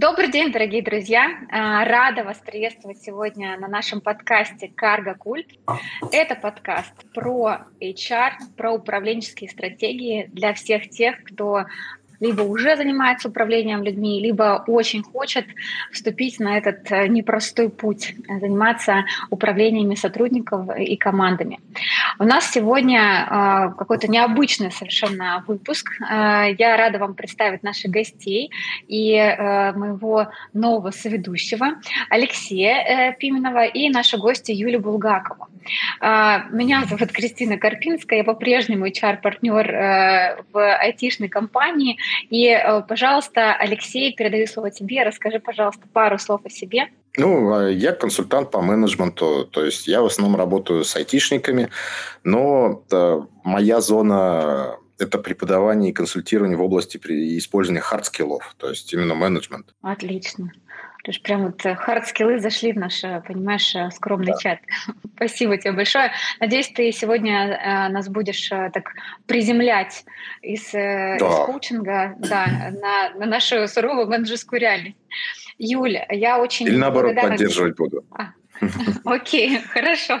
Добрый день, дорогие друзья! А, рада вас приветствовать сегодня на нашем подкасте «Карго Культ». Это подкаст про HR, про управленческие стратегии для всех тех, кто либо уже занимается управлением людьми, либо очень хочет вступить на этот э, непростой путь, э, заниматься управлениями сотрудников и командами. У нас сегодня э, какой-то необычный совершенно выпуск. Я рада вам представить наших гостей и моего нового соведущего Алексея Пименова и нашу гостью Юлию Булгакову. Меня зовут Кристина Карпинская, я по-прежнему HR-партнер в айтишной компании, и, э, пожалуйста, Алексей, передаю слово тебе. Расскажи, пожалуйста, пару слов о себе. Ну, а я консультант по менеджменту, то есть я в основном работаю с айтишниками, но э, моя зона это преподавание и консультирование в области использования хардскиллов, то есть именно менеджмент. Отлично. То есть прям вот хард-скиллы э, зашли в наш, э, понимаешь, э, скромный да. чат. Спасибо тебе большое. Надеюсь, ты сегодня нас будешь так приземлять из, да. из коучинга да, на, на нашу суровую менеджерскую реальность. Юля, я очень Или наоборот, поддерживать буду. А, Окей, хорошо.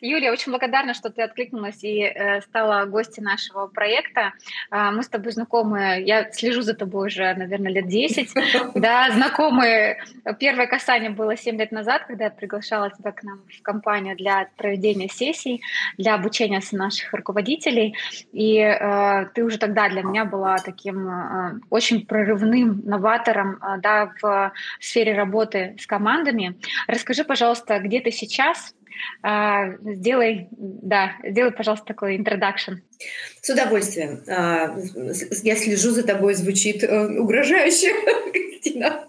Юлия, очень благодарна, что ты откликнулась и э, стала гостью нашего проекта. Э, мы с тобой знакомы, я слежу за тобой уже, наверное, лет 10. Да, знакомы. Первое касание было 7 лет назад, когда я приглашала тебя к нам в компанию для проведения сессий, для обучения наших руководителей. И э, ты уже тогда для меня была таким э, очень прорывным новатором да, в сфере работы с командами. Расскажи, пожалуйста, пожалуйста, где ты сейчас, а, сделай, да, сделай, пожалуйста, такой introduction. С удовольствием. А, я слежу за тобой, звучит э, угрожающе, Кристина.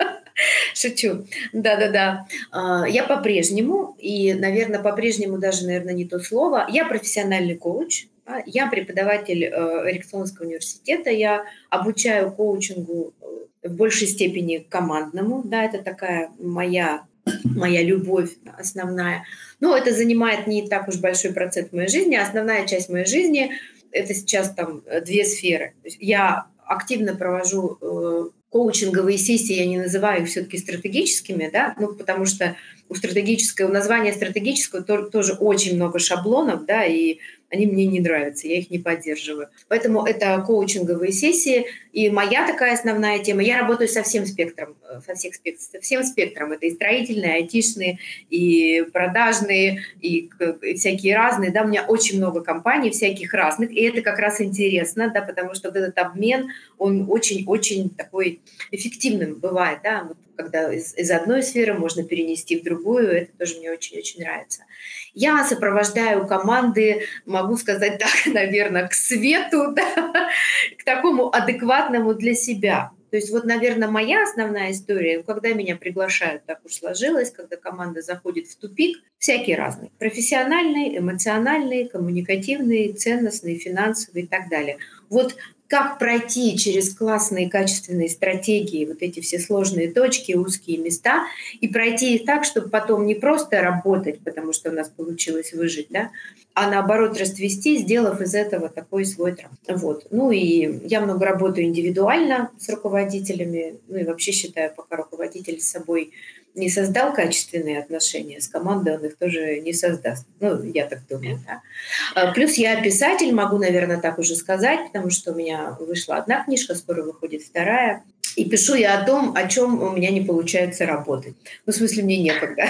Шучу. Да-да-да. А, я по-прежнему, и, наверное, по-прежнему даже, наверное, не то слово, я профессиональный коуч, я преподаватель Эриксонского университета, я обучаю коучингу э, в большей степени командному, да, это такая моя моя любовь основная. Но это занимает не так уж большой процент моей жизни. Основная часть моей жизни – это сейчас там две сферы. Я активно провожу э, коучинговые сессии, я не называю их все-таки стратегическими, да, ну, потому что у стратегического, у названия стратегического тоже очень много шаблонов, да, и они мне не нравятся, я их не поддерживаю. Поэтому это коучинговые сессии. И моя такая основная тема, я работаю со всем спектром, э, со всех спектром, со всем спектром. Это и строительные, и айтишные, и продажные, и, и всякие разные. Да, у меня очень много компаний всяких разных, и это как раз интересно, да, потому что вот этот обмен, он очень-очень такой эффективным бывает, да, вот когда из, из одной сферы можно перенести в другую, это тоже мне очень-очень нравится. Я сопровождаю команды, могу сказать так, наверное, к свету, да, к такому адекватному для себя. То есть вот, наверное, моя основная история, когда меня приглашают, так уж сложилось, когда команда заходит в тупик, всякие разные. Профессиональные, эмоциональные, коммуникативные, ценностные, финансовые и так далее. Вот как пройти через классные качественные стратегии, вот эти все сложные точки, узкие места, и пройти их так, чтобы потом не просто работать, потому что у нас получилось выжить, да, а наоборот расцвести, сделав из этого такой свой травм. Вот. Ну и я много работаю индивидуально с руководителями, ну и вообще считаю, пока руководитель с собой не создал качественные отношения с командой, он их тоже не создаст. Ну, я так думаю. Да? А, плюс я писатель, могу, наверное, так уже сказать, потому что у меня вышла одна книжка, скоро выходит вторая. И пишу я о том, о чем у меня не получается работать. Ну, в смысле, мне некогда.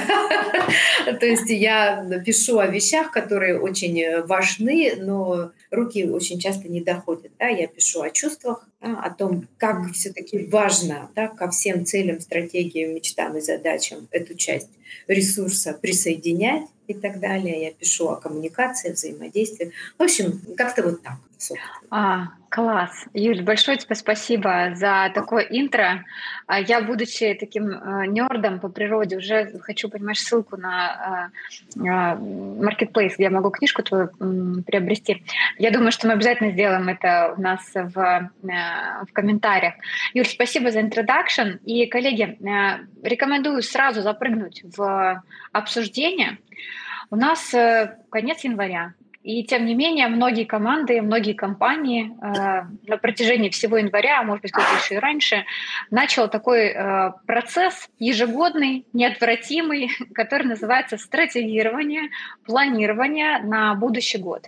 То есть я пишу о вещах, которые очень важны, но руки очень часто не доходят. Да? Я пишу о чувствах, да, о том, как все-таки важно да, ко всем целям, стратегиям, мечтам и задачам эту часть ресурса присоединять и так далее. Я пишу о коммуникации, взаимодействии. В общем, как-то вот так. А, класс. Юль, большое тебе спасибо за такое интро. А я, будучи таким э, нердом по природе, уже хочу, понимаешь, ссылку на э, э, Marketplace, где я могу книжку твою э, приобрести. Я думаю, что мы обязательно сделаем это у нас в, э, в комментариях. Юль, спасибо за introduction. И, коллеги, э, рекомендую сразу запрыгнуть в обсуждение. У нас э, конец января, И тем не менее, многие команды, многие компании э, на протяжении всего января, а может быть, кто-то еще и раньше, начал такой э, процесс ежегодный, неотвратимый, который называется стратегирование, планирование на будущий год.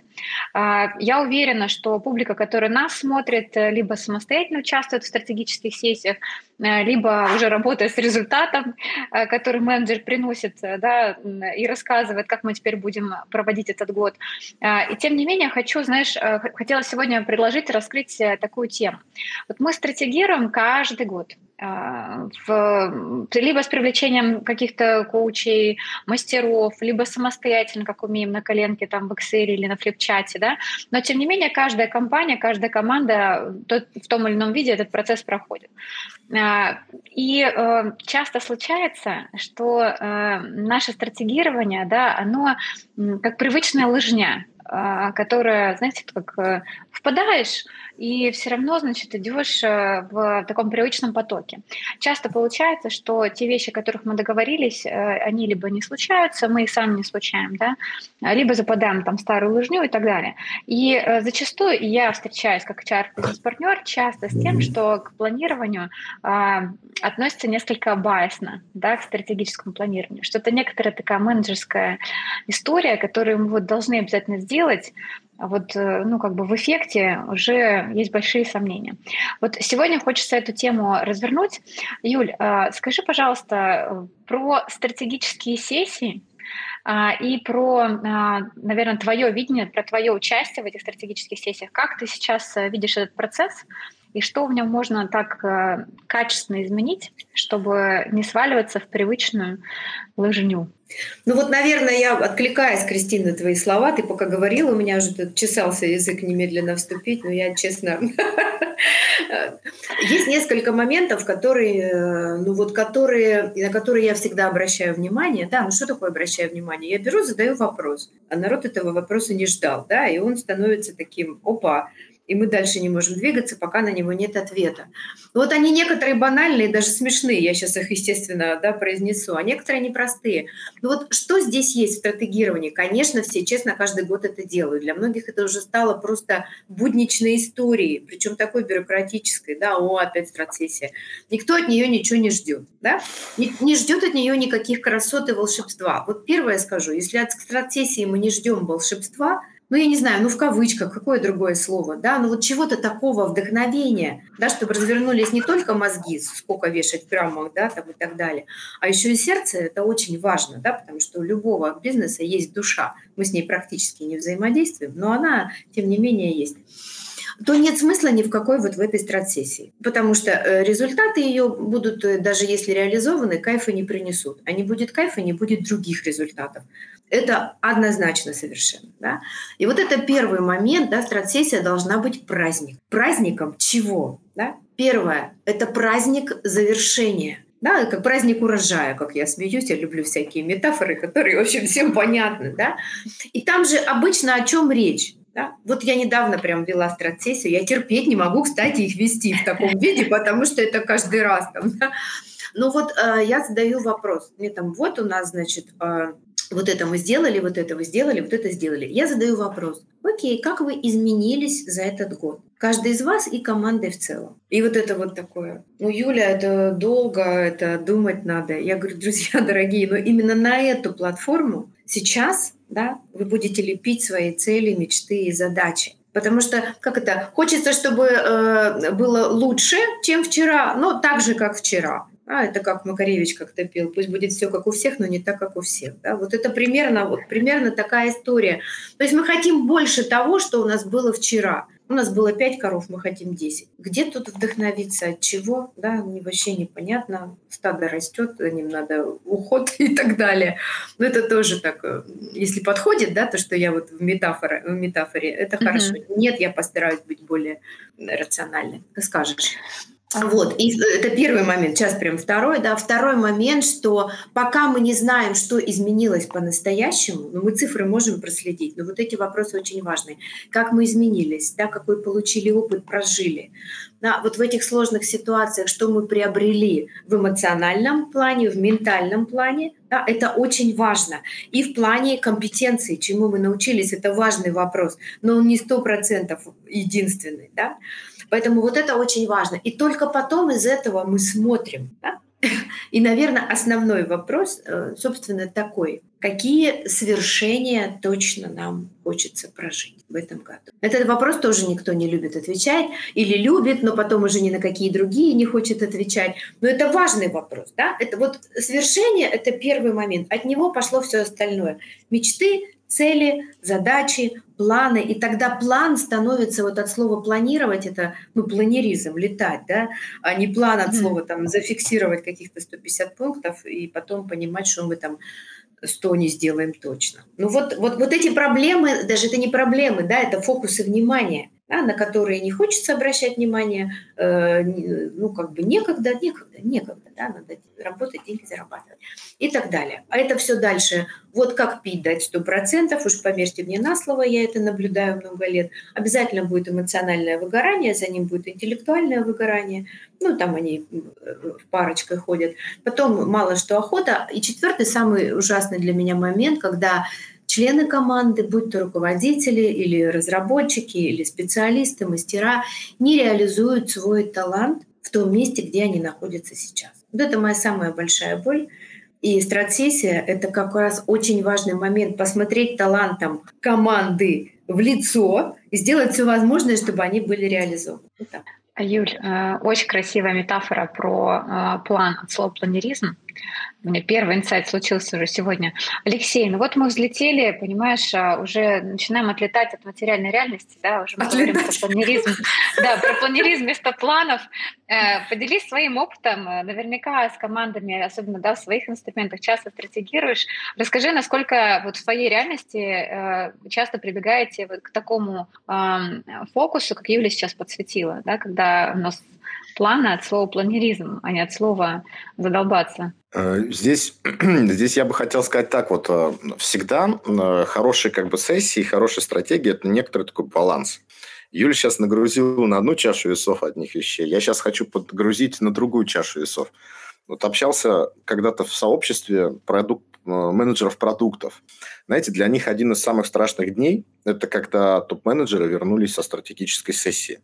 Э, я уверена, что публика, которая нас смотрит, э, либо самостоятельно участвует в стратегических сессиях, э, либо уже работая с результатом, э, который менеджер приносит да, и рассказывает, как мы теперь будем проводить этот год. И тем не менее, хочу, знаешь, хотела сегодня предложить раскрыть такую тему. Вот мы стратегируем каждый год. А, в, либо с привлечением каких-то коучей, мастеров, либо самостоятельно, как умеем на коленке там в Excel или на флипчате, да. Но тем не менее каждая компания, каждая команда в том или ином виде этот процесс проходит. А, и э, часто случается, что э, наше стратегирование, да, оно как привычная лыжня, а, которая, знаете, как э, впадаешь и все равно, значит, идешь э, в таком привычном потоке. Часто получается, что те вещи, о которых мы договорились, э, они либо не случаются, мы их сами не случаем, да, либо западаем там старую лыжню и так далее. И зачастую я встречаюсь как HR-бизнес-партнер часто с тем, что к планированию а, относится несколько байсно, да, к стратегическому планированию, что это некоторая такая менеджерская история, которую мы вот должны обязательно сделать, а вот, э, ну, как бы в эффекте уже есть большие сомнения. Вот сегодня хочется эту тему развернуть. Юль, а, скажи, пожалуйста, про стратегические сессии а, и про, наверное, твое видение, про твое участие в этих стратегических сессиях. Как ты сейчас э, видишь этот процесс? И что в нем можно так э, качественно изменить, чтобы не сваливаться в привычную лыжню. Ну вот, наверное, я откликаясь, Кристина, на твои слова, ты пока говорила, у меня уже тут чесался язык немедленно вступить, но я, честно, есть несколько моментов, которые, э, ну вот, которые, на которые я всегда обращаю внимание. Да, ну что такое обращаю внимание? Я беру, задаю вопрос, а народ этого вопроса не ждал, да, и он становится таким, опа, и мы дальше не можем двигаться, пока на него нет ответа. Вот они некоторые банальные, даже смешные, я сейчас их, естественно, да, произнесу, а некоторые непростые. Ну вот что здесь есть в стратегировании? Конечно, все честно каждый год это делают. Для многих это уже стало просто будничной историей, причем такой бюрократической, да, о, опять стратсессия. Никто от нее ничего не ждет, да, не, не ждет от нее никаких красот и волшебства. Вот первое скажу, если от стратсессии мы не ждем волшебства – ну, я не знаю, ну, в кавычках, какое другое слово, да, ну, вот чего-то такого вдохновения, да, чтобы развернулись не только мозги, сколько вешать в да, там и так далее, а еще и сердце, это очень важно, да, потому что у любого бизнеса есть душа, мы с ней практически не взаимодействуем, но она, тем не менее, есть то нет смысла ни в какой вот в этой стратсессии. Потому что э, результаты ее будут, э, даже если реализованы, кайфа не принесут. А не будет кайфа, не будет других результатов. Это однозначно совершенно. Да? И вот это первый момент, да, стратсессия должна быть праздник. Праздником чего? Да? Первое – это праздник завершения да, как праздник урожая, как я смеюсь, я люблю всякие метафоры, которые, в общем, всем понятны, да. И там же обычно о чем речь? Да? Вот я недавно прям вела стратсессию, я терпеть не могу, кстати, их вести в таком виде, потому что это каждый раз там. Да? Но вот э, я задаю вопрос, мне там вот у нас, значит, э, вот это мы сделали, вот это вы сделали, вот это сделали. Я задаю вопрос, окей, как вы изменились за этот год? Каждый из вас и командой в целом. И вот это вот такое. Ну, Юля, это долго, это думать надо. Я говорю, друзья дорогие, но именно на эту платформу сейчас да, вы будете лепить свои цели, мечты и задачи. Потому что, как это, хочется, чтобы э, было лучше, чем вчера, но так же, как вчера. А, это как Макаревич как-то пел. Пусть будет все как у всех, но не так, как у всех. Да? Вот это примерно, вот, примерно такая история. То есть мы хотим больше того, что у нас было вчера. У нас было 5 коров, мы хотим 10. Где тут вдохновиться, от чего, да, мне вообще непонятно. Стадо растет, за ним надо уход и так далее. Но это тоже так, э, если подходит, да, то, что я вот в метафоре, в метафоре это mm-hmm. хорошо. Нет, я постараюсь быть более рациональной. Ты скажешь. Вот, и это первый момент, сейчас прям второй, да, второй момент, что пока мы не знаем, что изменилось по-настоящему, ну, мы цифры можем проследить, но вот эти вопросы очень важны. Как мы изменились, да, какой получили опыт, прожили. Да, вот в этих сложных ситуациях, что мы приобрели в эмоциональном плане, в ментальном плане, Да, это очень важно. И в плане компетенции, чему мы научились, это важный вопрос, но он не сто процентов единственный. Да? Поэтому вот это очень важно. И только потом из этого мы смотрим. Да? И, наверное, основной вопрос, э, собственно, такой. Какие свершения точно нам хочется прожить в этом году? Этот вопрос тоже никто не любит отвечать. Или любит, но потом уже ни на какие другие не хочет отвечать. Но это важный вопрос. Да? Это вот свершение – это первый момент. От него пошло все остальное. Мечты, цели, задачи, планы, и тогда план становится вот от слова планировать, это ну, планеризм, летать, да, а не план от слова там зафиксировать каких-то 150 пунктов и потом понимать, что мы там 100 не сделаем точно. Ну вот, вот, вот эти проблемы, даже это не проблемы, да, это фокусы внимания да, на которые не хочется обращать внимание, э, ну, как бы некогда, некогда, некогда, да, надо работать, деньги зарабатывать и так далее. А это все дальше, вот как пить дать сто процентов, уж поверьте мне на слово, я это наблюдаю много лет, обязательно будет эмоциональное выгорание, за ним будет интеллектуальное выгорание, ну, там они э, в парочкой ходят, потом мало что охота, и четвертый, самый ужасный для меня момент, когда члены команды, будь то руководители или разработчики, или специалисты, мастера, не реализуют свой талант в том месте, где они находятся сейчас. Вот это моя самая большая боль. И стратсессия — это как раз очень важный момент посмотреть талантом команды в лицо и сделать все возможное, чтобы они были реализованы. Вот Юль, э, очень красивая метафора про э, план от слова планеризм. У меня первый инсайт случился уже сегодня. Алексей, ну вот мы взлетели, понимаешь, а, уже начинаем отлетать от материальной реальности, да, уже мы отлетать. говорим про планеризм, да, про планеризм вместо планов. Э, поделись своим опытом, э, наверняка с командами, особенно, да, в своих инструментах часто стратегируешь. Расскажи, насколько вот в своей реальности э, часто прибегаете вот к такому фокусу, как Юля сейчас подсветила, да, когда у нас планы от слова планеризм, а не от слова задолбаться. Э, здесь, здесь я бы хотел сказать так, вот э, всегда э, хорошие как бы сессии, хорошая стратегия – это некоторый такой баланс. Юля сейчас нагрузила на одну чашу весов одних вещей, я сейчас хочу подгрузить на другую чашу весов. Вот общался когда-то в сообществе продукт, менеджеров продуктов. Знаете, для них один из самых страшных дней – это когда топ-менеджеры вернулись со стратегической сессии.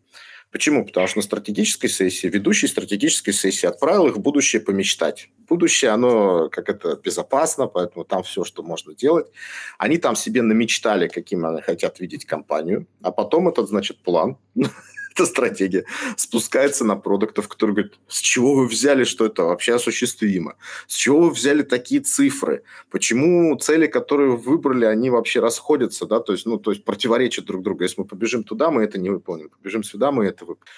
Почему? Потому что на стратегической сессии, ведущий стратегической сессии отправил их в будущее помечтать. Будущее, оно как это безопасно, поэтому там все, что можно делать. Они там себе намечтали, каким они хотят видеть компанию, а потом этот, значит, план эта стратегия спускается на продуктов, которые говорят, с чего вы взяли, что это вообще осуществимо? С чего вы взяли такие цифры? Почему цели, которые вы выбрали, они вообще расходятся, да, то есть, ну, то есть противоречат друг другу. Если мы побежим туда, мы это не выполним, побежим сюда, мы это выполним.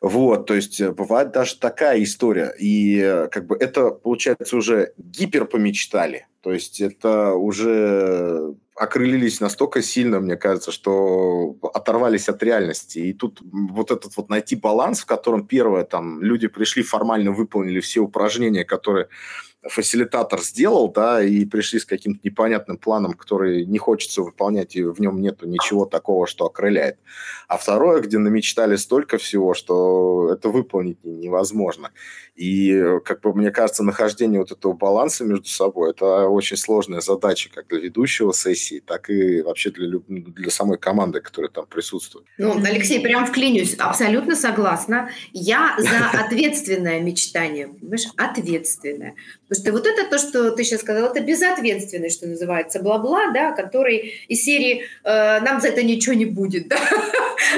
Вот, то есть э, бывает даже такая история. И э, как бы это, получается, уже гиперпомечтали. То есть это уже окрылились настолько сильно, мне кажется, что оторвались от реальности. И тут вот этот вот найти баланс, в котором первое, там, люди пришли, формально выполнили все упражнения, которые фасилитатор сделал, да, и пришли с каким-то непонятным планом, который не хочется выполнять, и в нем нету ничего такого, что окрыляет. А второе, где намечтали столько всего, что это выполнить невозможно. И, как бы, мне кажется, нахождение вот этого баланса между собой – это очень сложная задача как для ведущего сессии, так и вообще для, для самой команды, которая там присутствует. Ну, Алексей, прям вклинюсь. Абсолютно согласна. Я за ответственное мечтание. Понимаешь? Ответственное. Потому что вот это то, что ты сейчас сказал, это безответственность, что называется, бла-бла, да, который из серии э, «нам за это ничего не будет», да?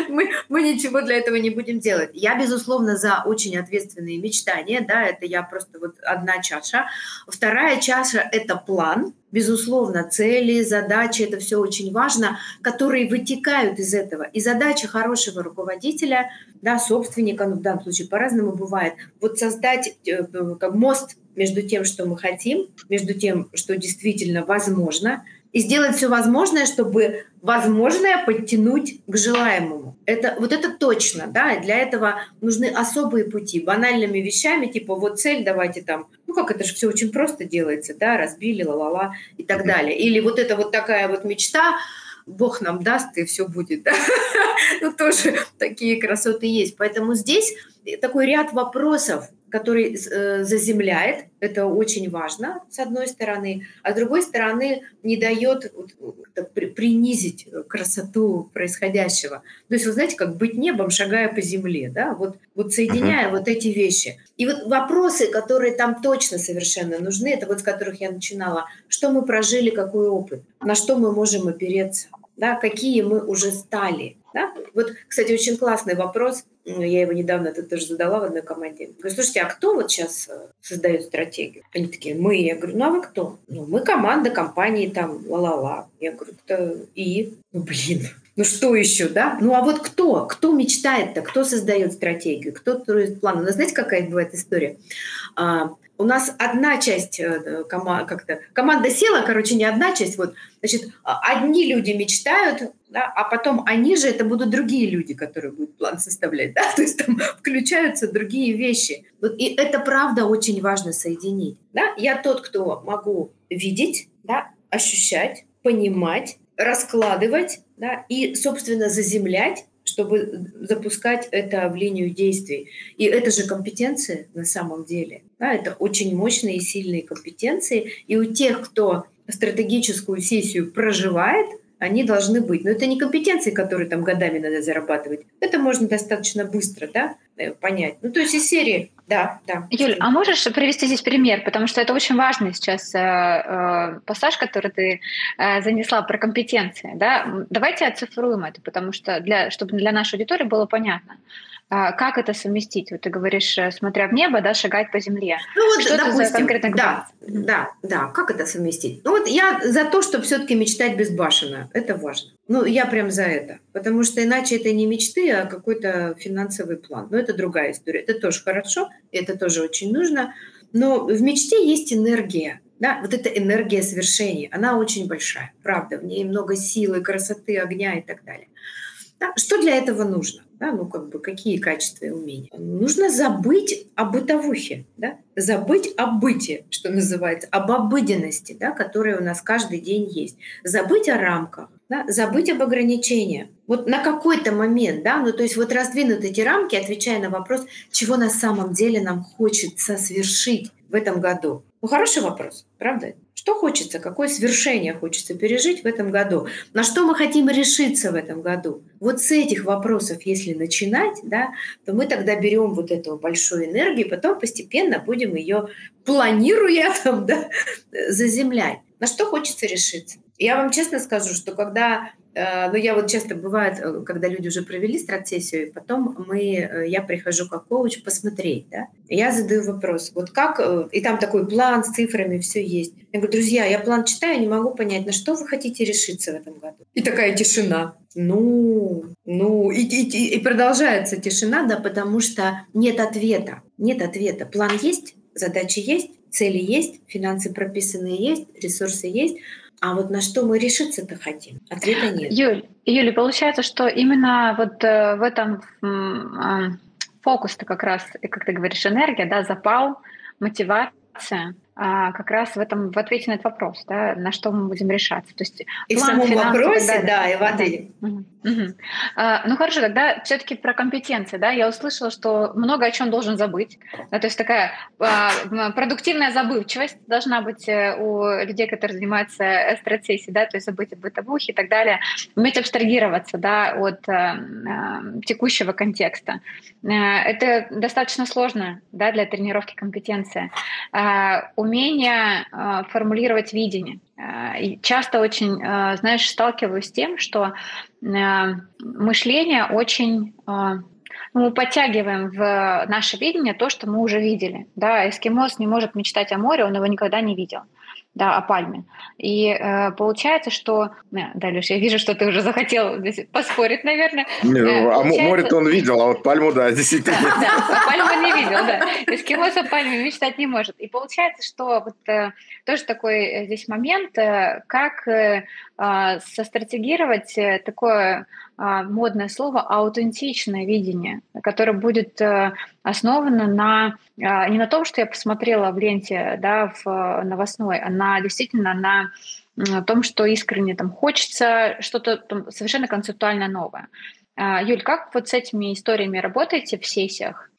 мы, мы ничего для этого не будем делать. Я, безусловно, за очень ответственные мечтания, да, это я просто вот одна чаша. Вторая чаша – это план, Безусловно, цели, задачи – это все очень важно, которые вытекают из этого. И задача хорошего руководителя, да, собственника, ну, в данном случае по-разному бывает, вот создать э, как мост между тем, что мы хотим, между тем, что действительно возможно – и сделать все возможное, чтобы возможное подтянуть к желаемому. Это, вот это точно, да, для этого нужны особые пути, банальными вещами, типа вот цель, давайте там, ну как это же все очень просто делается, да, разбили, ла-ла-ла и так далее. Или вот это вот такая вот мечта, Бог нам даст, и все будет. Да? Ну, тоже такие красоты есть. Поэтому здесь такой ряд вопросов, который э, заземляет, это очень важно, с одной стороны, а с другой стороны не дает принизить красоту происходящего. То есть, вы знаете, как быть небом, шагая по земле, да, вот, вот соединяя uh-huh. вот эти вещи. И вот вопросы, которые там точно совершенно нужны, это вот с которых я начинала, что мы прожили, какой опыт, на что мы можем опереться, да, какие мы уже стали. Да? Вот, кстати, очень классный вопрос – я его недавно тут тоже задала в одной команде. Говорю, слушайте, а кто вот сейчас э, создает стратегию? Они такие, мы. Я говорю, ну а вы кто? Ну, мы команда компании там, ла-ла-ла. Я говорю, кто? И? Ну, блин, ну что еще, да? Ну а вот кто? Кто мечтает-то? Кто создает стратегию? Кто строит план? У нас знаете, какая бывает история? А, у нас одна часть э, кома, как-то команда села, короче, не одна часть. Вот, значит, а, одни люди мечтают, да, а потом они же это будут другие люди, которые будут план составлять, да, то есть там включаются другие вещи. Вот, и это правда очень важно соединить, да. Я тот, кто могу видеть, да, ощущать, понимать, раскладывать, да, и, собственно, заземлять чтобы запускать это в линию действий. И это же компетенции на самом деле. Да, это очень мощные и сильные компетенции. И у тех, кто стратегическую сессию проживает, они должны быть. Но это не компетенции, которые там годами надо зарабатывать. Это можно достаточно быстро да, э, понять. Ну, то есть из серии, да, да. Юль, а можешь привести здесь пример? Потому что это очень важный сейчас э, э, пассаж, который ты э, занесла про компетенции. Да? Давайте оцифруем это, потому что для, чтобы для нашей аудитории было понятно. А, как это совместить? Вот ты говоришь, э, смотря в небо, да, шагать по земле. Ну вот, Что допустим, это за конкретно да, да, да, как это совместить? Ну вот я за то, чтобы все-таки мечтать безбашенно. Это важно. Ну, я прям за это. Потому что иначе это не мечты, а какой-то финансовый план. Но это другая история. Это тоже хорошо, это тоже очень нужно. Но в мечте есть энергия. Да, вот эта энергия совершений, она очень большая, правда, в ней много силы, красоты, огня и так далее. Да, что для этого нужно? Да, ну, как бы, какие качества и умения? Нужно забыть о бытовухе, да? забыть о быте, что называется, об обыденности, да, которая у нас каждый день есть. Забыть о рамках, да? забыть об ограничениях. Вот на какой-то момент, да, ну то есть вот раздвинуть эти рамки, отвечая на вопрос, чего на самом деле нам хочется совершить в этом году. Ну, хороший вопрос, правда? Что хочется, какое свершение хочется пережить в этом году? На что мы хотим решиться в этом году? Вот с этих вопросов, если начинать, да, то мы тогда берем вот эту большую энергию, потом постепенно будем ее, планируя там, да, заземлять. На что хочется решиться? Я вам честно скажу, что когда Э, ну, я вот часто бывает, э, когда люди уже провели стратсессию, потом мы, э, я прихожу как коуч посмотреть, да, я задаю вопрос, вот как, и там такой план с цифрами, все есть. Я говорю, друзья, я план читаю, не могу понять, на что вы хотите решиться в этом году. И такая тишина. Ну, ну, и, и, и продолжается тишина, да, потому что нет ответа, нет ответа. План есть, задачи есть, цели есть, финансы прописанные есть, ресурсы есть, а вот на что мы решиться-то хотим? Ответа нет. Юль, Юля, получается, что именно вот э, в этом э, фокус-то как раз, как ты говоришь, энергия, да, запал, мотивация — как раз в этом в ответе на этот вопрос, да, на что мы будем решаться. То есть и в самом вопросе, да, и в ответе. Да. Угу. Угу. А, ну хорошо, тогда все-таки про компетенции, да, я услышала, что много о чем должен забыть, да, то есть такая а, продуктивная забывчивость должна быть э, у людей, которые занимаются стратсессией, да, то есть забыть об бытовухе и так далее, уметь абстрагироваться, да, от а, текущего контекста. Это достаточно сложно, да, для тренировки компетенции. А, умение э, формулировать видение. Э, часто очень, э, знаешь, сталкиваюсь с тем, что мышление очень ну, мы подтягиваем в наше видение то, что мы уже видели. Да, эскимос не может мечтать о море, он его никогда не видел да, о пальме. И э, получается, что... Э, да, Леш, я вижу, что ты уже захотел здесь поспорить, наверное. Не, э, а получается... море-то он видел, а вот пальму, да, действительно. Да, а пальму не видел, да. Эскимос о пальме мечтать не может. И получается, что вот э, тоже такой э, здесь момент, как а, состратегировать э, такое а, модное слово аутентичное видение, которое будет э, основано на а, не на том, что я посмотрела в ленте да, в новостной, а на действительно на том, что искренне там хочется что-то совершенно концептуально новое. Юль, как вот с этими историями работаете в сессиях?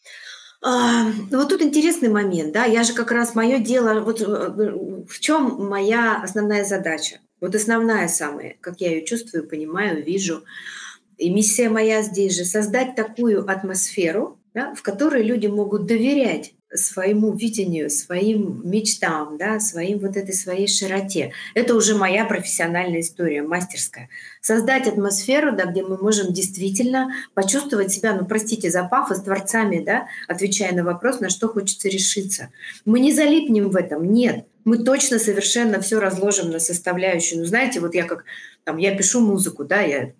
А, ну, вот тут интересный момент, да, я же как раз мое дело, вот э, в чем моя основная задача? Вот основная самая, как я ее чувствую, понимаю, вижу. И миссия моя здесь же создать такую атмосферу, да, в которой люди могут доверять своему видению, своим мечтам, да, своим вот этой своей широте. Это уже моя профессиональная история, мастерская. Создать атмосферу, да, где мы можем действительно почувствовать себя, ну, простите за пафос, творцами, да, отвечая на вопрос, на что хочется решиться. Мы не залипнем в этом, нет. Мы точно совершенно все разложим на составляющие. Ну, знаете, вот я как там, я пишу музыку, да, я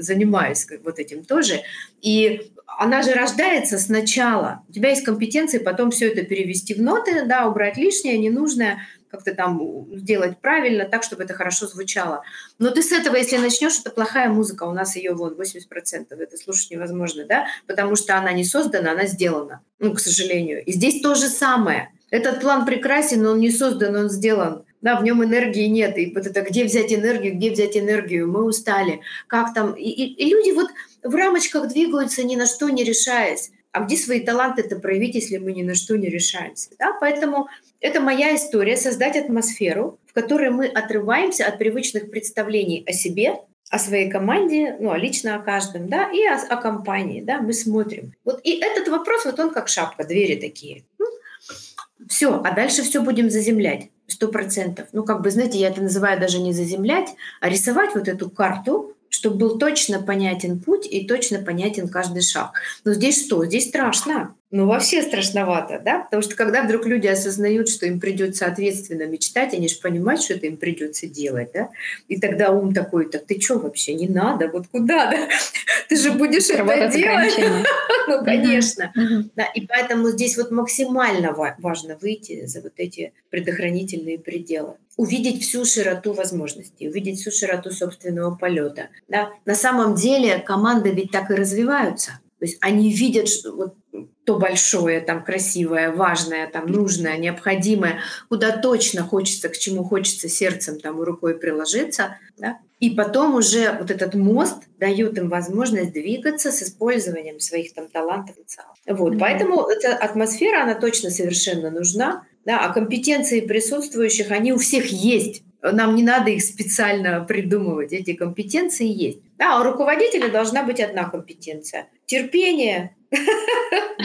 занимаюсь вот этим тоже. И она же рождается сначала. У тебя есть компетенции, потом все это перевести в ноты, да, убрать лишнее, ненужное, как-то там сделать правильно, так, чтобы это хорошо звучало. Но ты с этого, если начнешь, это плохая музыка, у нас ее вот 80%, это слушать невозможно, да, потому что она не создана, она сделана, ну, к сожалению. И здесь то же самое. Этот план прекрасен, но он не создан, он сделан да, в нем энергии нет, и вот это где взять энергию, где взять энергию, мы устали, как там, и, и, и люди вот в рамочках двигаются, ни на что не решаясь. А где свои таланты-то проявить, если мы ни на что не решаемся? Да? Поэтому это моя история, создать атмосферу, в которой мы отрываемся от привычных представлений о себе, о своей команде, ну, а лично о каждом, да, и о, о компании, да, мы смотрим. Вот и этот вопрос, вот он как шапка, двери такие. Все, а дальше все будем заземлять. Сто процентов. Ну, как бы, знаете, я это называю даже не заземлять, а рисовать вот эту карту, чтобы был точно понятен путь и точно понятен каждый шаг. Но здесь что? Здесь страшно. Ну, вообще страшновато, да? Потому что когда вдруг люди осознают, что им придется ответственно мечтать, они же понимают, что это им придется делать, да? И тогда ум такой, так ты что вообще, не надо, вот куда, да? Ты же будешь это делать. Ну, конечно. Да, и поэтому здесь вот максимально важно выйти за вот эти предохранительные пределы увидеть всю широту возможностей, увидеть всю широту собственного полета. Да? На самом деле команды ведь так и развиваются. То есть они видят что, вот, то большое, там красивое, важное, там нужное, необходимое, куда точно хочется, к чему хочется сердцем там рукой приложиться, да? и потом уже вот этот мост дает им возможность двигаться с использованием своих там талантов. Вот, mm-hmm. поэтому эта атмосфера, она точно совершенно нужна, да, а компетенции присутствующих, они у всех есть. Нам не надо их специально придумывать, эти компетенции есть. Да, у руководителя должна быть одна компетенция. Терпение,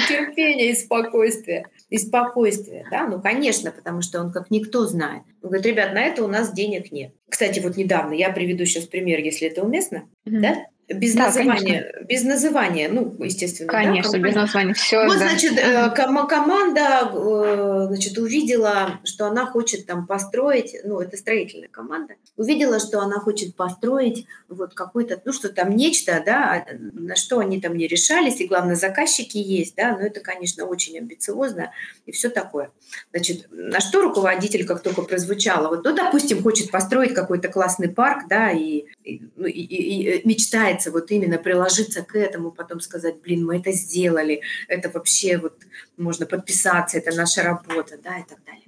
терпение и спокойствие. И спокойствие, да, ну, конечно, потому что он как никто знает. Он говорит, ребят, на это у нас денег нет. Кстати, вот недавно, я приведу сейчас пример, если это уместно, да, без да, называния, конечно. без называния, ну, естественно. Конечно, да, без названия. Все. Вот, да. значит, э, команда, э, значит, увидела, что она хочет там построить, ну, это строительная команда, увидела, что она хочет построить вот какой-то, ну, что там нечто, да, а, на что они там не решались, и главное, заказчики есть, да, но это, конечно, очень амбициозно и все такое. Значит, на что руководитель, как только прозвучало, вот, ну, допустим, хочет построить какой-то классный парк, да, и, и, ну, и, и мечтает получается вот именно приложиться к этому, потом сказать, блин, мы это сделали, это вообще вот можно подписаться, это наша работа, да, и так далее.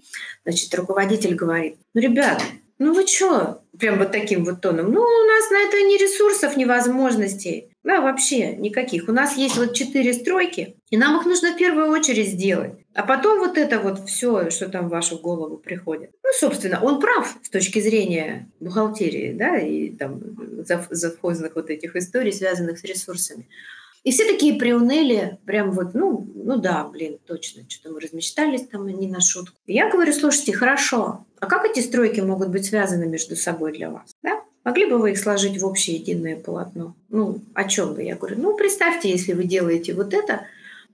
Значит, руководитель говорит, ну, ребят, ну вы что? Прям вот таким вот тоном. Ну, у нас на это ни ресурсов, ни возможностей. Да, вообще никаких. У нас есть вот четыре стройки, и нам их нужно в первую очередь сделать. А потом вот это вот все, что там в вашу голову приходит. Ну, собственно, он прав с точки зрения бухгалтерии, да, и там завхозных вот этих историй, связанных с ресурсами. И все такие приуныли, прям вот, ну, ну да, блин, точно, что-то мы размечтались там не на шутку. Я говорю, слушайте, хорошо, а как эти стройки могут быть связаны между собой для вас? Да? Могли бы вы их сложить в общее единое полотно? Ну, о чем бы? Я говорю, ну, представьте, если вы делаете вот это,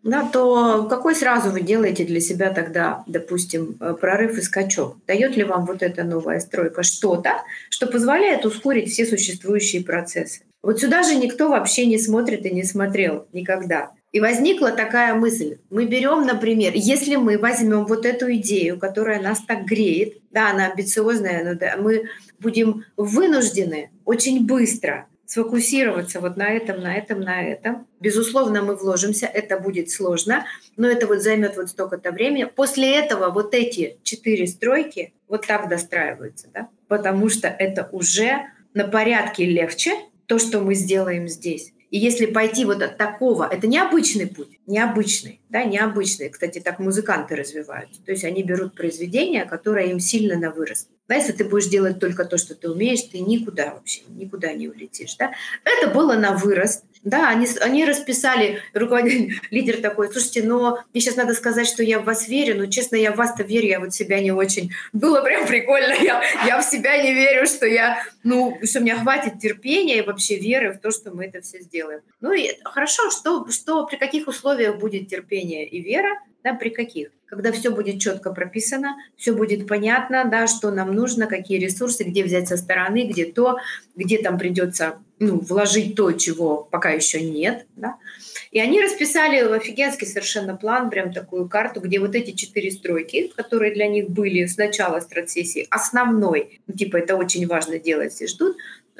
да, то какой сразу вы делаете для себя тогда, допустим, э, прорыв и скачок? Дает ли вам вот эта новая стройка что-то, что позволяет ускорить все существующие процессы? Вот сюда же никто вообще не смотрит и не смотрел никогда. И возникла такая мысль. Мы берем, например, если мы возьмем вот эту идею, которая нас так греет, да, она амбициозная, но да, мы будем вынуждены очень быстро сфокусироваться вот на этом, на этом, на этом. Безусловно, мы вложимся, это будет сложно, но это вот займет вот столько-то времени. После этого вот эти четыре стройки вот так достраиваются, да? потому что это уже на порядке легче то, что мы сделаем здесь. И если пойти вот от такого, это необычный путь, необычный, да, необычный. Кстати, так музыканты развиваются. То есть они берут произведение, которое им сильно на вырост. Да, если ты будешь делать только то, что ты умеешь, ты никуда вообще, никуда не улетишь. Да? Это было на вырост. Да, они, они расписали, руководитель, лидер такой, слушайте, но мне сейчас надо сказать, что я в вас верю, но честно, я в вас-то верю, я вот себя не очень. Было прям прикольно, я, я в себя не верю, что я, ну, что мне хватит терпения и вообще веры в то, что мы это все сделаем. Ну и хорошо, что, что при каких условиях будет терпение и вера, да, при каких? Когда все будет четко прописано, все будет понятно, да, что нам нужно, какие ресурсы, где взять со стороны, где то, где там придется ну, вложить то, чего пока еще нет. Да. И они расписали офигенский совершенно план, прям такую карту, где вот эти четыре стройки, которые для них были с начала стратсессии, основной, ну, типа это очень важно делать, все ждут,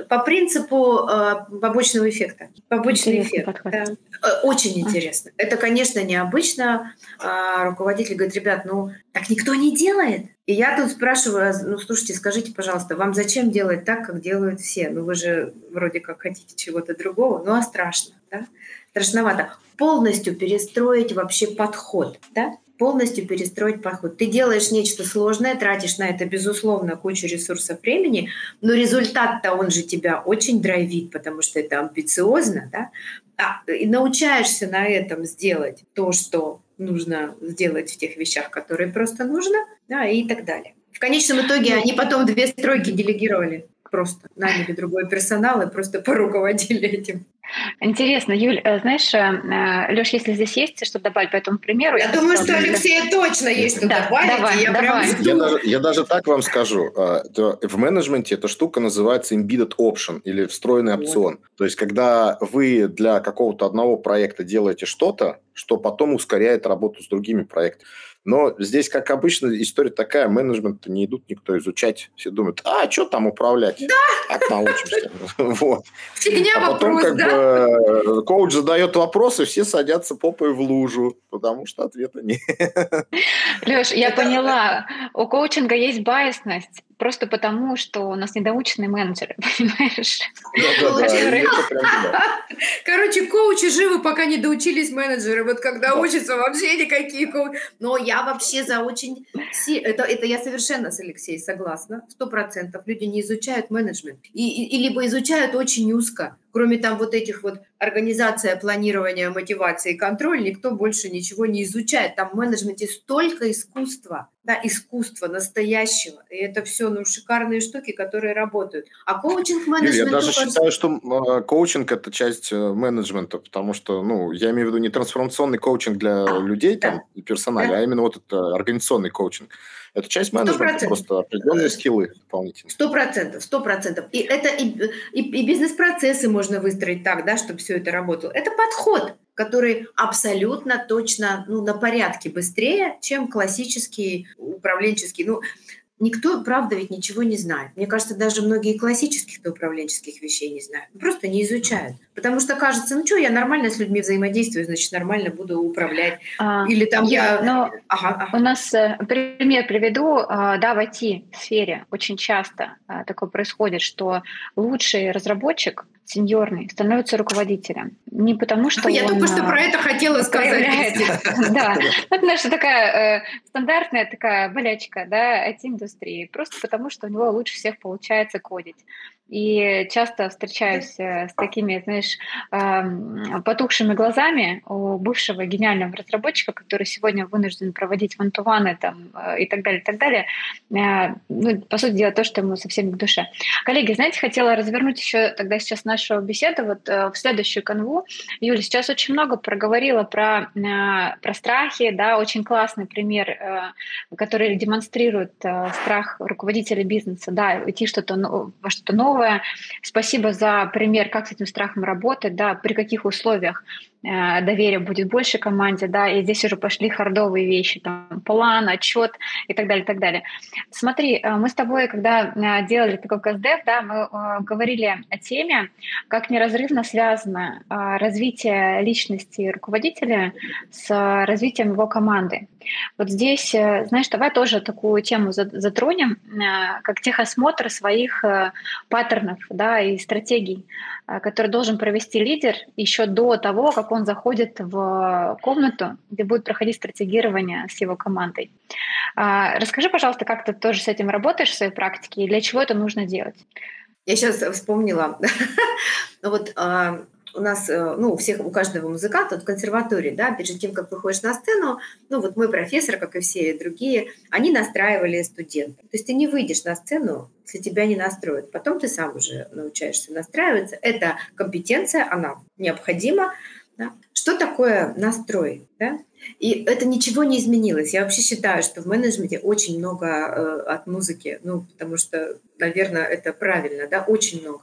по принципу э, побочного эффекта. Побочный Интересный эффект. Да. Э, очень интересно. Это, конечно, необычно. А руководитель говорит, ребят, ну так никто не делает. И я тут спрашиваю, ну слушайте, скажите, пожалуйста, вам зачем делать так, как делают все? Ну вы же вроде как хотите чего-то другого, ну а страшно, да? Страшновато. Полностью перестроить вообще подход, да? Полностью перестроить подход. Ты делаешь нечто сложное, тратишь на это, безусловно, кучу ресурсов времени, но результат-то он же тебя очень драйвит, потому что это амбициозно, да? А, и научаешься на этом сделать то, что нужно сделать в тех вещах, которые просто нужно, да, и так далее. В конечном итоге ну, они потом две стройки делегировали просто наняли другой персонал и просто поруководили этим. Интересно, Юль, э, знаешь, э, э, Леш, если здесь есть что добавить по этому примеру... Я, я думаю, что Алексея точно есть что да, добавить. Давай, я, давай. я, даже, я даже так вам скажу. В менеджменте эта штука называется embedded option или встроенный опцион. Вот. То есть, когда вы для какого-то одного проекта делаете что-то, что потом ускоряет работу с другими проектами. Но здесь, как обычно, история такая, менеджмент не идут никто изучать. Все думают, а, что там управлять? Да. Как научимся? Вот. Фигня а потом, вопрос, как да? бы, коуч задает вопросы, все садятся попой в лужу, потому что ответа нет. Леш, я поняла. У коучинга есть байсность просто потому, что у нас недоученные менеджеры, понимаешь? Короче, коучи живы, пока не доучились менеджеры. Вот когда учатся, вообще никакие коучи. Но я вообще за очень... Это, это я совершенно с Алексеем согласна. Сто процентов. Люди не изучают менеджмент. И, и, либо изучают очень узко кроме там вот этих вот организация, планирования, мотивации и контроль, никто больше ничего не изучает. Там в менеджменте столько искусства, да, искусства настоящего. И это все, ну, шикарные штуки, которые работают. А коучинг менеджмент... Я даже считаю, что а, коучинг – это часть э, менеджмента, потому что, ну, я имею в виду не трансформационный коучинг для а, людей, да. там, и персонала, да. а именно вот это организационный коучинг. Это часть менеджмента, 100%. просто определенные скиллы дополнительные. Сто процентов, сто процентов. И это и, и, и бизнес-процессы можно выстроить так, да, чтобы все это работало. Это подход, который абсолютно точно ну, на порядке быстрее, чем классический управленческий. Ну, Никто, правда, ведь ничего не знает. Мне кажется, даже многие классических управленческих вещей не знают. Просто не изучают. Потому что кажется, ну что, я нормально с людьми взаимодействую, значит, нормально буду управлять. А, Или там я... я... Но ага, ага. У нас, э, пример приведу, а, да, в IT-сфере очень часто а, такое происходит, что лучший разработчик сеньорный становится руководителем. Не потому, что Я он, только что про это хотела сказать. Да, это наша такая э, стандартная такая болячка, да, IT-индустрии. Просто потому, что у него лучше всех получается кодить. И часто встречаюсь э, с такими, знаешь, потухшими глазами у бывшего гениального разработчика, который сегодня вынужден проводить вантуваны там, э, и так далее, и так далее. Э, ну, по сути дела, то, что ему совсем к душе. Коллеги, знаете, хотела развернуть еще тогда сейчас нашу беседу вот в следующую канву. Юля, сейчас очень много проговорила про, про страхи, да, очень классный пример, который демонстрирует страх руководителя бизнеса, да, идти что-то во что-то новое, новое. Спасибо за пример, как с этим страхом работать, да, при каких условиях доверия будет больше команде, да, и здесь уже пошли хардовые вещи, там, план, отчет и так далее, и так далее. Смотри, э, мы с тобой, когда э, делали такой КСДФ, да, мы э, говорили о теме, как неразрывно связано э, развитие личности руководителя с развитием его команды. Вот здесь, э, знаешь, давай тоже такую тему затронем, э, как техосмотр своих э, паттернов да, и стратегий, которые должен провести лидер еще до того, как он заходит в комнату, где будет проходить стратегирование с его командой. А, расскажи, пожалуйста, как ты тоже с этим работаешь в своей практике и для чего это нужно делать? Я сейчас вспомнила. Ну вот а, у нас, э, ну, у всех, у каждого музыканта в консерватории, да, перед тем, как выходишь на сцену, ну, вот мой профессор, как и все другие, они настраивали студентов. То есть ты не выйдешь на сцену, если тебя не настроят. Потом ты сам уже научаешься настраиваться. Это компетенция, она необходима. Да? Что такое настрой? Да? И это ничего не изменилось. Я вообще считаю, что в менеджменте очень много э, от музыки, ну, потому что, наверное, это правильно, да, очень много.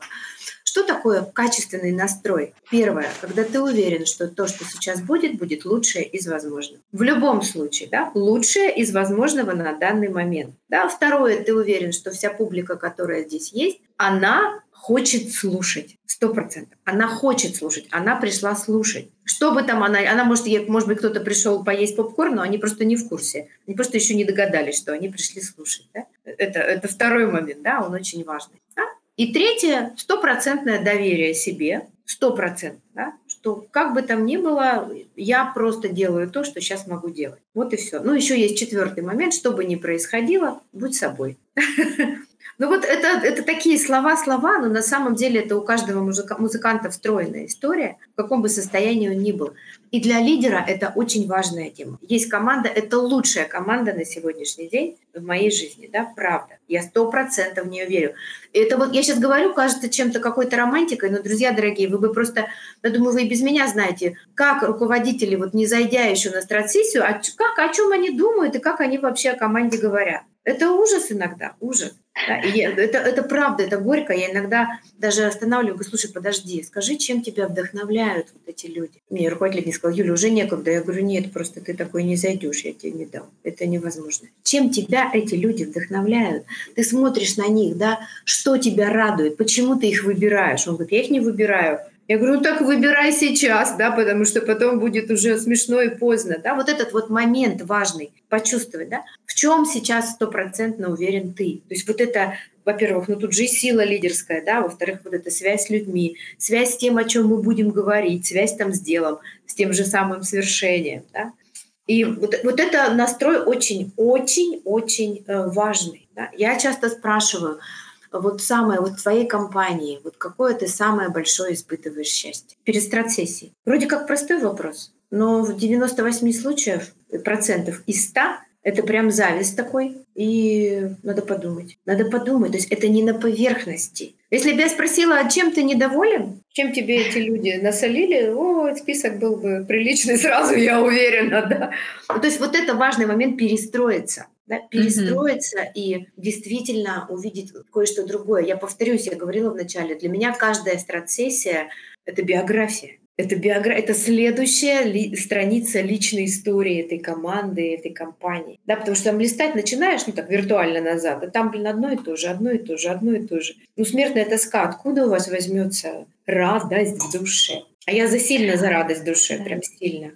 Что такое качественный настрой? Первое, когда ты уверен, что то, что сейчас будет, будет лучшее из возможного. В любом случае, да, лучшее из возможного на данный момент. Да. Второе, ты уверен, что вся публика, которая здесь есть, она хочет слушать. Сто процентов. Она хочет слушать. Она пришла слушать. Что бы там она... Она, может, может быть, кто-то пришел поесть попкорн, но они просто не в курсе. Они просто еще не догадались, что они пришли слушать. Да? Это, это второй момент, да, он очень важный. Да? И третье – стопроцентное доверие себе, стопроцентное, да, что как бы там ни было, я просто делаю то, что сейчас могу делать. Вот и все. Ну, еще есть четвертый момент, что бы ни происходило, будь собой. Ну вот это, это такие слова-слова, но на самом деле это у каждого музыка, музыканта встроенная история, в каком бы состоянии он ни был. И для лидера это очень важная тема. Есть команда, это лучшая команда на сегодняшний день в моей жизни, да, правда. Я сто процентов в нее верю. Это вот я сейчас говорю, кажется чем-то какой-то романтикой, но, друзья дорогие, вы бы просто, я думаю, вы и без меня знаете, как руководители, вот не зайдя еще на стратсессию, а как, о чем они думают и как они вообще о команде говорят. Это ужас иногда, ужас. Да, и это, это правда, это горько. Я иногда даже останавливаю, говорю, слушай, подожди, скажи, чем тебя вдохновляют вот эти люди. Мне руководитель не сказал, Юля, уже некогда. Я говорю, нет, просто ты такой не зайдешь, я тебе не дам. Это невозможно. Чем тебя эти люди вдохновляют? Ты смотришь на них, да, что тебя радует, почему ты их выбираешь? Он говорит, я их не выбираю. Я говорю, ну так выбирай сейчас, да, потому что потом будет уже смешно и поздно, да, вот этот вот момент важный, почувствовать, да, в чем сейчас стопроцентно уверен ты. То есть вот это, во-первых, ну тут же и сила лидерская, да, во-вторых, вот эта связь с людьми, связь с тем, о чем мы будем говорить, связь там с делом, с тем же самым свершением, да. И вот, вот это настрой очень-очень-очень э, важный. Да? Я часто спрашиваю, вот самое, вот в твоей компании, вот какое ты самое большое испытываешь счастье? Перед стратсессией. Вроде как простой вопрос, но в 98 случаев, процентов из 100 это прям зависть такой, и надо подумать. Надо подумать. То есть это не на поверхности. Если бы я спросила, а чем ты недоволен, чем тебе эти люди насолили, о, список был бы приличный сразу, я уверена, да. Ну, то есть вот это важный момент перестроиться да, перестроиться mm-hmm. и действительно увидеть кое-что другое. Я повторюсь, я говорила вначале, для меня каждая стратсессия — это биография. Это, биография, это следующая ли, страница личной истории этой команды, этой компании. Да, потому что там листать начинаешь, ну так, виртуально назад, а там, блин, одно и то же, одно и то же, одно и то же. Ну, смертная тоска, откуда у вас возьмется радость в душе? А я за сильно за радость в душе, прям сильно.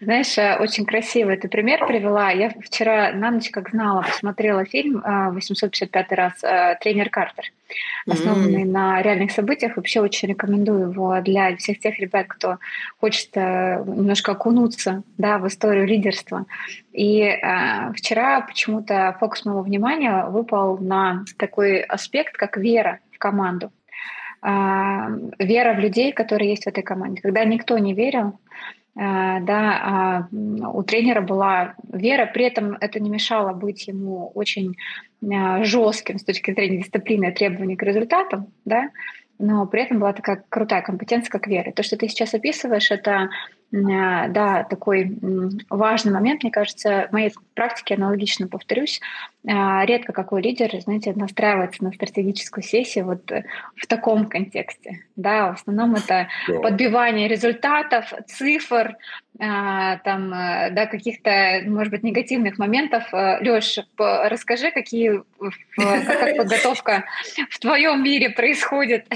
Знаешь, э, очень красивый ты пример привела. Я вчера на ночь, как знала, посмотрела фильм 855 э, раз э, «Тренер Картер», основанный mm. на реальных событиях. Вообще очень рекомендую его для всех тех ребят, кто хочет немножко окунуться да, в историю лидерства. И э, вчера почему-то фокус моего внимания выпал на такой аспект, как вера в команду. А, вера в людей, которые есть в этой команде. Когда никто не верил, а, да, а, у тренера была вера, при этом это не мешало быть ему очень жестким с точки зрения дисциплины и требований к результатам, да, но при этом была такая крутая компетенция, как вера. То, что ты сейчас описываешь, это да, такой важный момент, мне кажется, в моей практике аналогично повторюсь, редко какой лидер, знаете, настраивается на стратегическую сессию вот в таком контексте, да, в основном это подбивание результатов, цифр, там, да, каких-то, может быть, негативных моментов. Лёш, расскажи, какие, как подготовка в твоем мире происходит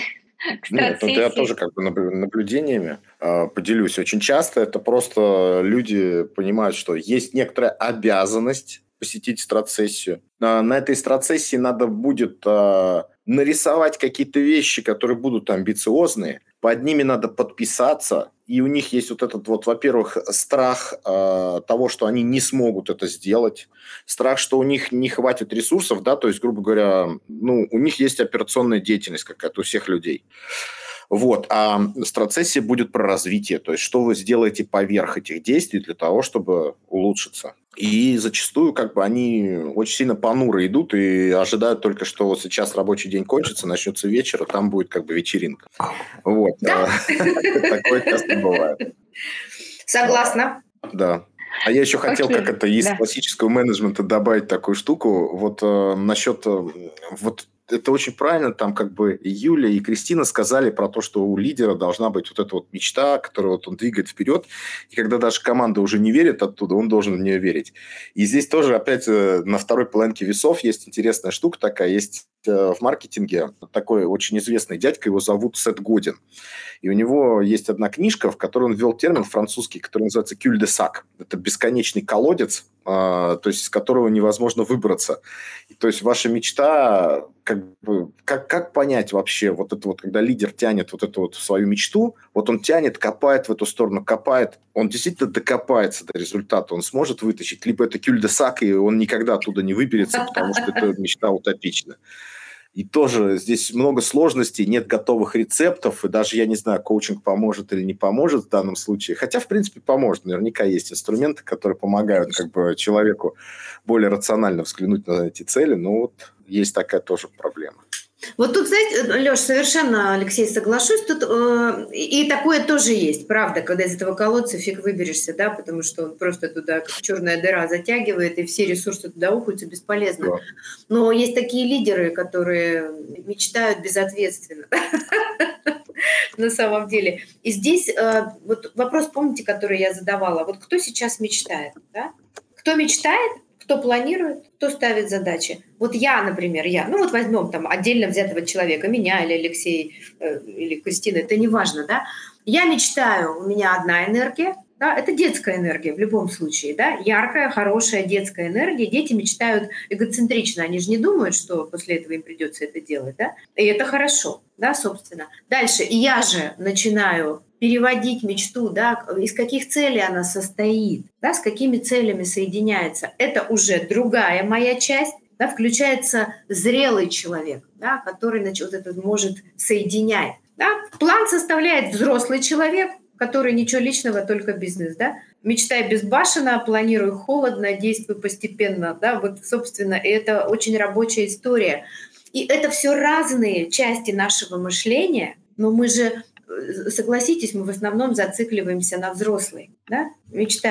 нет, тут я тоже как бы наблюдениями э, поделюсь. Очень часто это просто люди понимают, что есть некоторая обязанность посетить страцессию. Э, на этой страцессии надо будет э, нарисовать какие-то вещи, которые будут амбициозные, под ними надо подписаться, и у них есть вот этот вот, во-первых, страх э, того, что они не смогут это сделать, страх, что у них не хватит ресурсов, да, то есть, грубо говоря, ну, у них есть операционная деятельность какая-то у всех людей. Вот. А страцессия будет про развитие, то есть что вы сделаете поверх этих действий для того, чтобы улучшиться. И зачастую как бы они очень сильно понуро идут и ожидают только, что вот сейчас рабочий день кончится, начнется вечер, а там будет как бы вечеринка. Вот. Такое часто бывает. Согласна. Да. А я еще хотел, okay. как это из да. классического менеджмента добавить такую штуку. Вот э, насчет э, вот это очень правильно, там как бы Юля и Кристина сказали про то, что у лидера должна быть вот эта вот мечта, которую вот он двигает вперед, и когда даже команда уже не верит оттуда, он должен в нее верить. И здесь тоже опять э, на второй половинке весов есть интересная штука такая, есть в маркетинге такой очень известный дядька, его зовут Сет Годин. И у него есть одна книжка, в которой он ввел термин французский, который называется «кюль де сак». Это бесконечный колодец, а, то есть из которого невозможно выбраться. То есть ваша мечта, как, бы, как, как понять вообще вот это вот, когда лидер тянет вот эту вот свою мечту, вот он тянет, копает в эту сторону, копает, он действительно докопается до результата, он сможет вытащить, либо это кюль-де-сак, и он никогда оттуда не выберется, потому что это мечта утопична. И тоже здесь много сложностей, нет готовых рецептов, и даже я не знаю, коучинг поможет или не поможет в данном случае. Хотя, в принципе, поможет. Наверняка есть инструменты, которые помогают как бы человеку более рационально взглянуть на эти цели, но вот есть такая тоже проблема. Вот тут, знаете, Леш, совершенно, Алексей, соглашусь, тут э, и такое тоже есть, правда, когда из этого колодца фиг выберешься, да, потому что он просто туда, как черная дыра, затягивает, и все ресурсы туда уходят, бесполезно. Да. Но есть такие лидеры, которые мечтают безответственно, на самом деле. И здесь э, вот вопрос, помните, который я задавала, вот кто сейчас мечтает, да? Кто мечтает, кто планирует, кто ставит задачи. Вот я, например, я, ну вот возьмем там отдельно взятого человека, меня или Алексей, э, или Кристина, это не важно, да. Я мечтаю, у меня одна энергия, да, это детская энергия в любом случае, да, яркая, хорошая детская энергия. Дети мечтают эгоцентрично, они же не думают, что после этого им придется это делать, да, и это хорошо, да, собственно. Дальше, и я же начинаю переводить мечту, да, из каких целей она состоит, да, с какими целями соединяется. Это уже другая моя часть, да, включается зрелый человек, да, который значит, вот это может соединять. Да. План составляет взрослый человек, который ничего личного, только бизнес, да. Мечтай безбашенно, планируй холодно, действуй постепенно, да, вот, собственно, это очень рабочая история. И это все разные части нашего мышления, но мы же согласитесь, мы в основном зацикливаемся на взрослой. Да? Мечта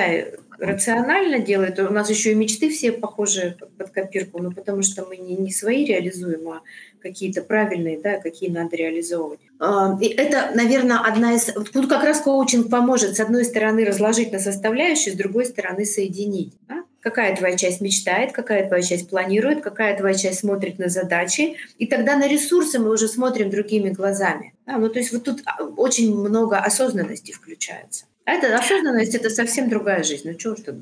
рационально делает. У нас еще и мечты все похожи под копирку, ну, потому что мы не, не свои реализуем, а какие-то правильные, да, какие надо реализовывать. А, и это, наверное, одна из... Тут как раз коучинг поможет, с одной стороны, разложить на составляющие, с другой стороны, соединить. Да? Какая твоя часть мечтает, какая твоя часть планирует, какая твоя часть смотрит на задачи. И тогда на ресурсы мы уже смотрим другими глазами. Да, ну, то есть вот тут а, очень много осознанности включается. А это осознанность, это совсем другая жизнь. Ну, чего ж тут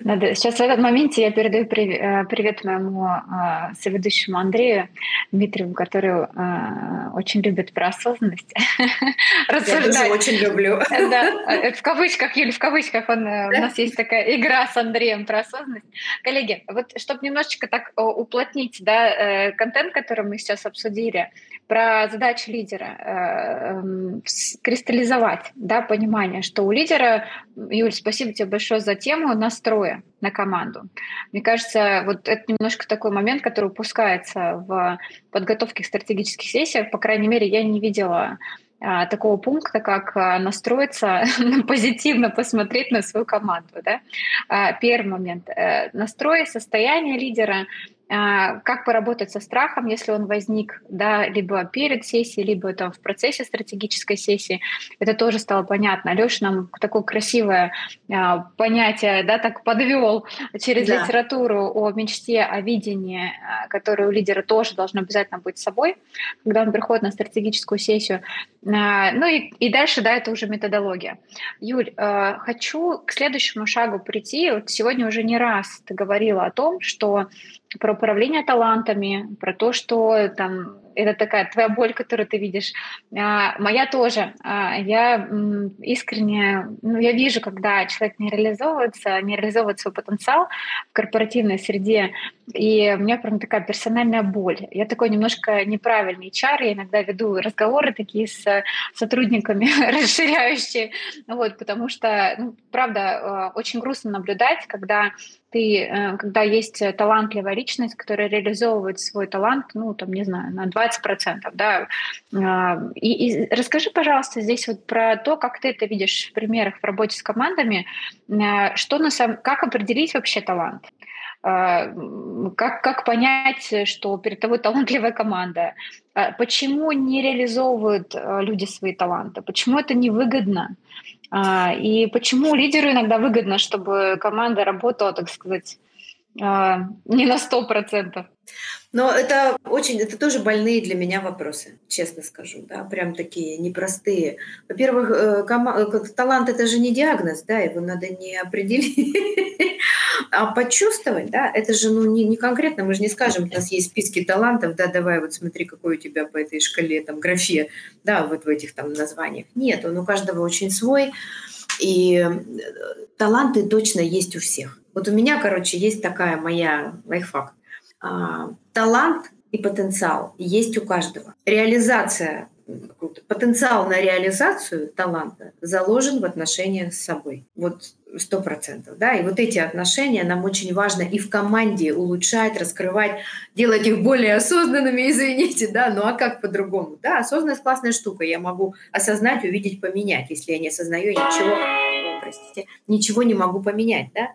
Надо. Сейчас в этот моменте я передаю э, привет моему э, соведущему Андрею Дмитриеву, который э, очень любит про осознанность. Я тоже очень люблю. Да, в кавычках, или в кавычках, он, да? у нас есть такая игра с Андреем про осознанность. Коллеги, вот чтобы немножечко так уплотнить да, контент, который мы сейчас обсудили, про задачу лидера, э, эм, кристаллизовать да, понимание, что у лидера, Юль, спасибо тебе большое за тему настроя на команду. Мне кажется, вот это немножко такой момент, который упускается в подготовке к стратегических сессиях. По крайней мере, я не видела а, такого пункта, как а, настроиться позитивно, посмотреть на свою команду. Да? А, первый момент. Э, настрой состояние лидера как поработать со страхом, если он возник, да, либо перед сессией, либо там в процессе стратегической сессии. Это тоже стало понятно. Леша нам такое красивое а, понятие, да, так подвел через да. литературу о мечте, о видении, а, которое у лидера тоже должно обязательно быть с собой, когда он приходит на стратегическую сессию. А, ну и, и дальше, да, это уже методология. Юль, а, хочу к следующему шагу прийти. Вот сегодня уже не раз ты говорила о том, что про управление талантами, про то, что там это такая твоя боль, которую ты видишь. А, моя тоже. А, я искренне, ну, я вижу, когда человек не реализовывается, не реализовывает свой потенциал в корпоративной среде, и у меня прям такая персональная боль. Я такой немножко неправильный чар, я иногда веду разговоры такие с сотрудниками, расширяющие, вот, потому что, ну, правда, а, очень грустно наблюдать, когда ты, э, когда есть талантливая личность, которая реализовывает свой талант, ну, там, не знаю, на 20%, да. А, и, и расскажи, пожалуйста, здесь вот про то, как ты это видишь в примерах в работе с командами, э, что на самом, как определить вообще талант? А, как, как понять, что перед тобой талантливая команда? А почему не реализовывают люди свои таланты? Почему это невыгодно? И почему лидеру иногда выгодно, чтобы команда работала, так сказать, не на сто процентов? Но это очень, это тоже больные для меня вопросы, честно скажу, да, прям такие непростые. Во-первых, э, э, талант это же не диагноз, да, его надо не определить, а почувствовать, да, это же ну не, не конкретно, мы же не скажем, у нас есть списки талантов, да, давай вот смотри, какой у тебя по этой шкале, там, графе, да, вот в этих там названиях. Нет, он у каждого очень свой, и э, таланты точно есть у всех. Вот у меня, короче, есть такая моя лайфхак – талант и потенциал есть у каждого. Реализация, потенциал на реализацию таланта заложен в отношениях с собой. Вот сто процентов, да, и вот эти отношения нам очень важно и в команде улучшать, раскрывать, делать их более осознанными, извините, да, ну а как по-другому, да, осознанность классная штука, я могу осознать, увидеть, поменять, если я не осознаю ничего, простите, ничего не могу поменять, да,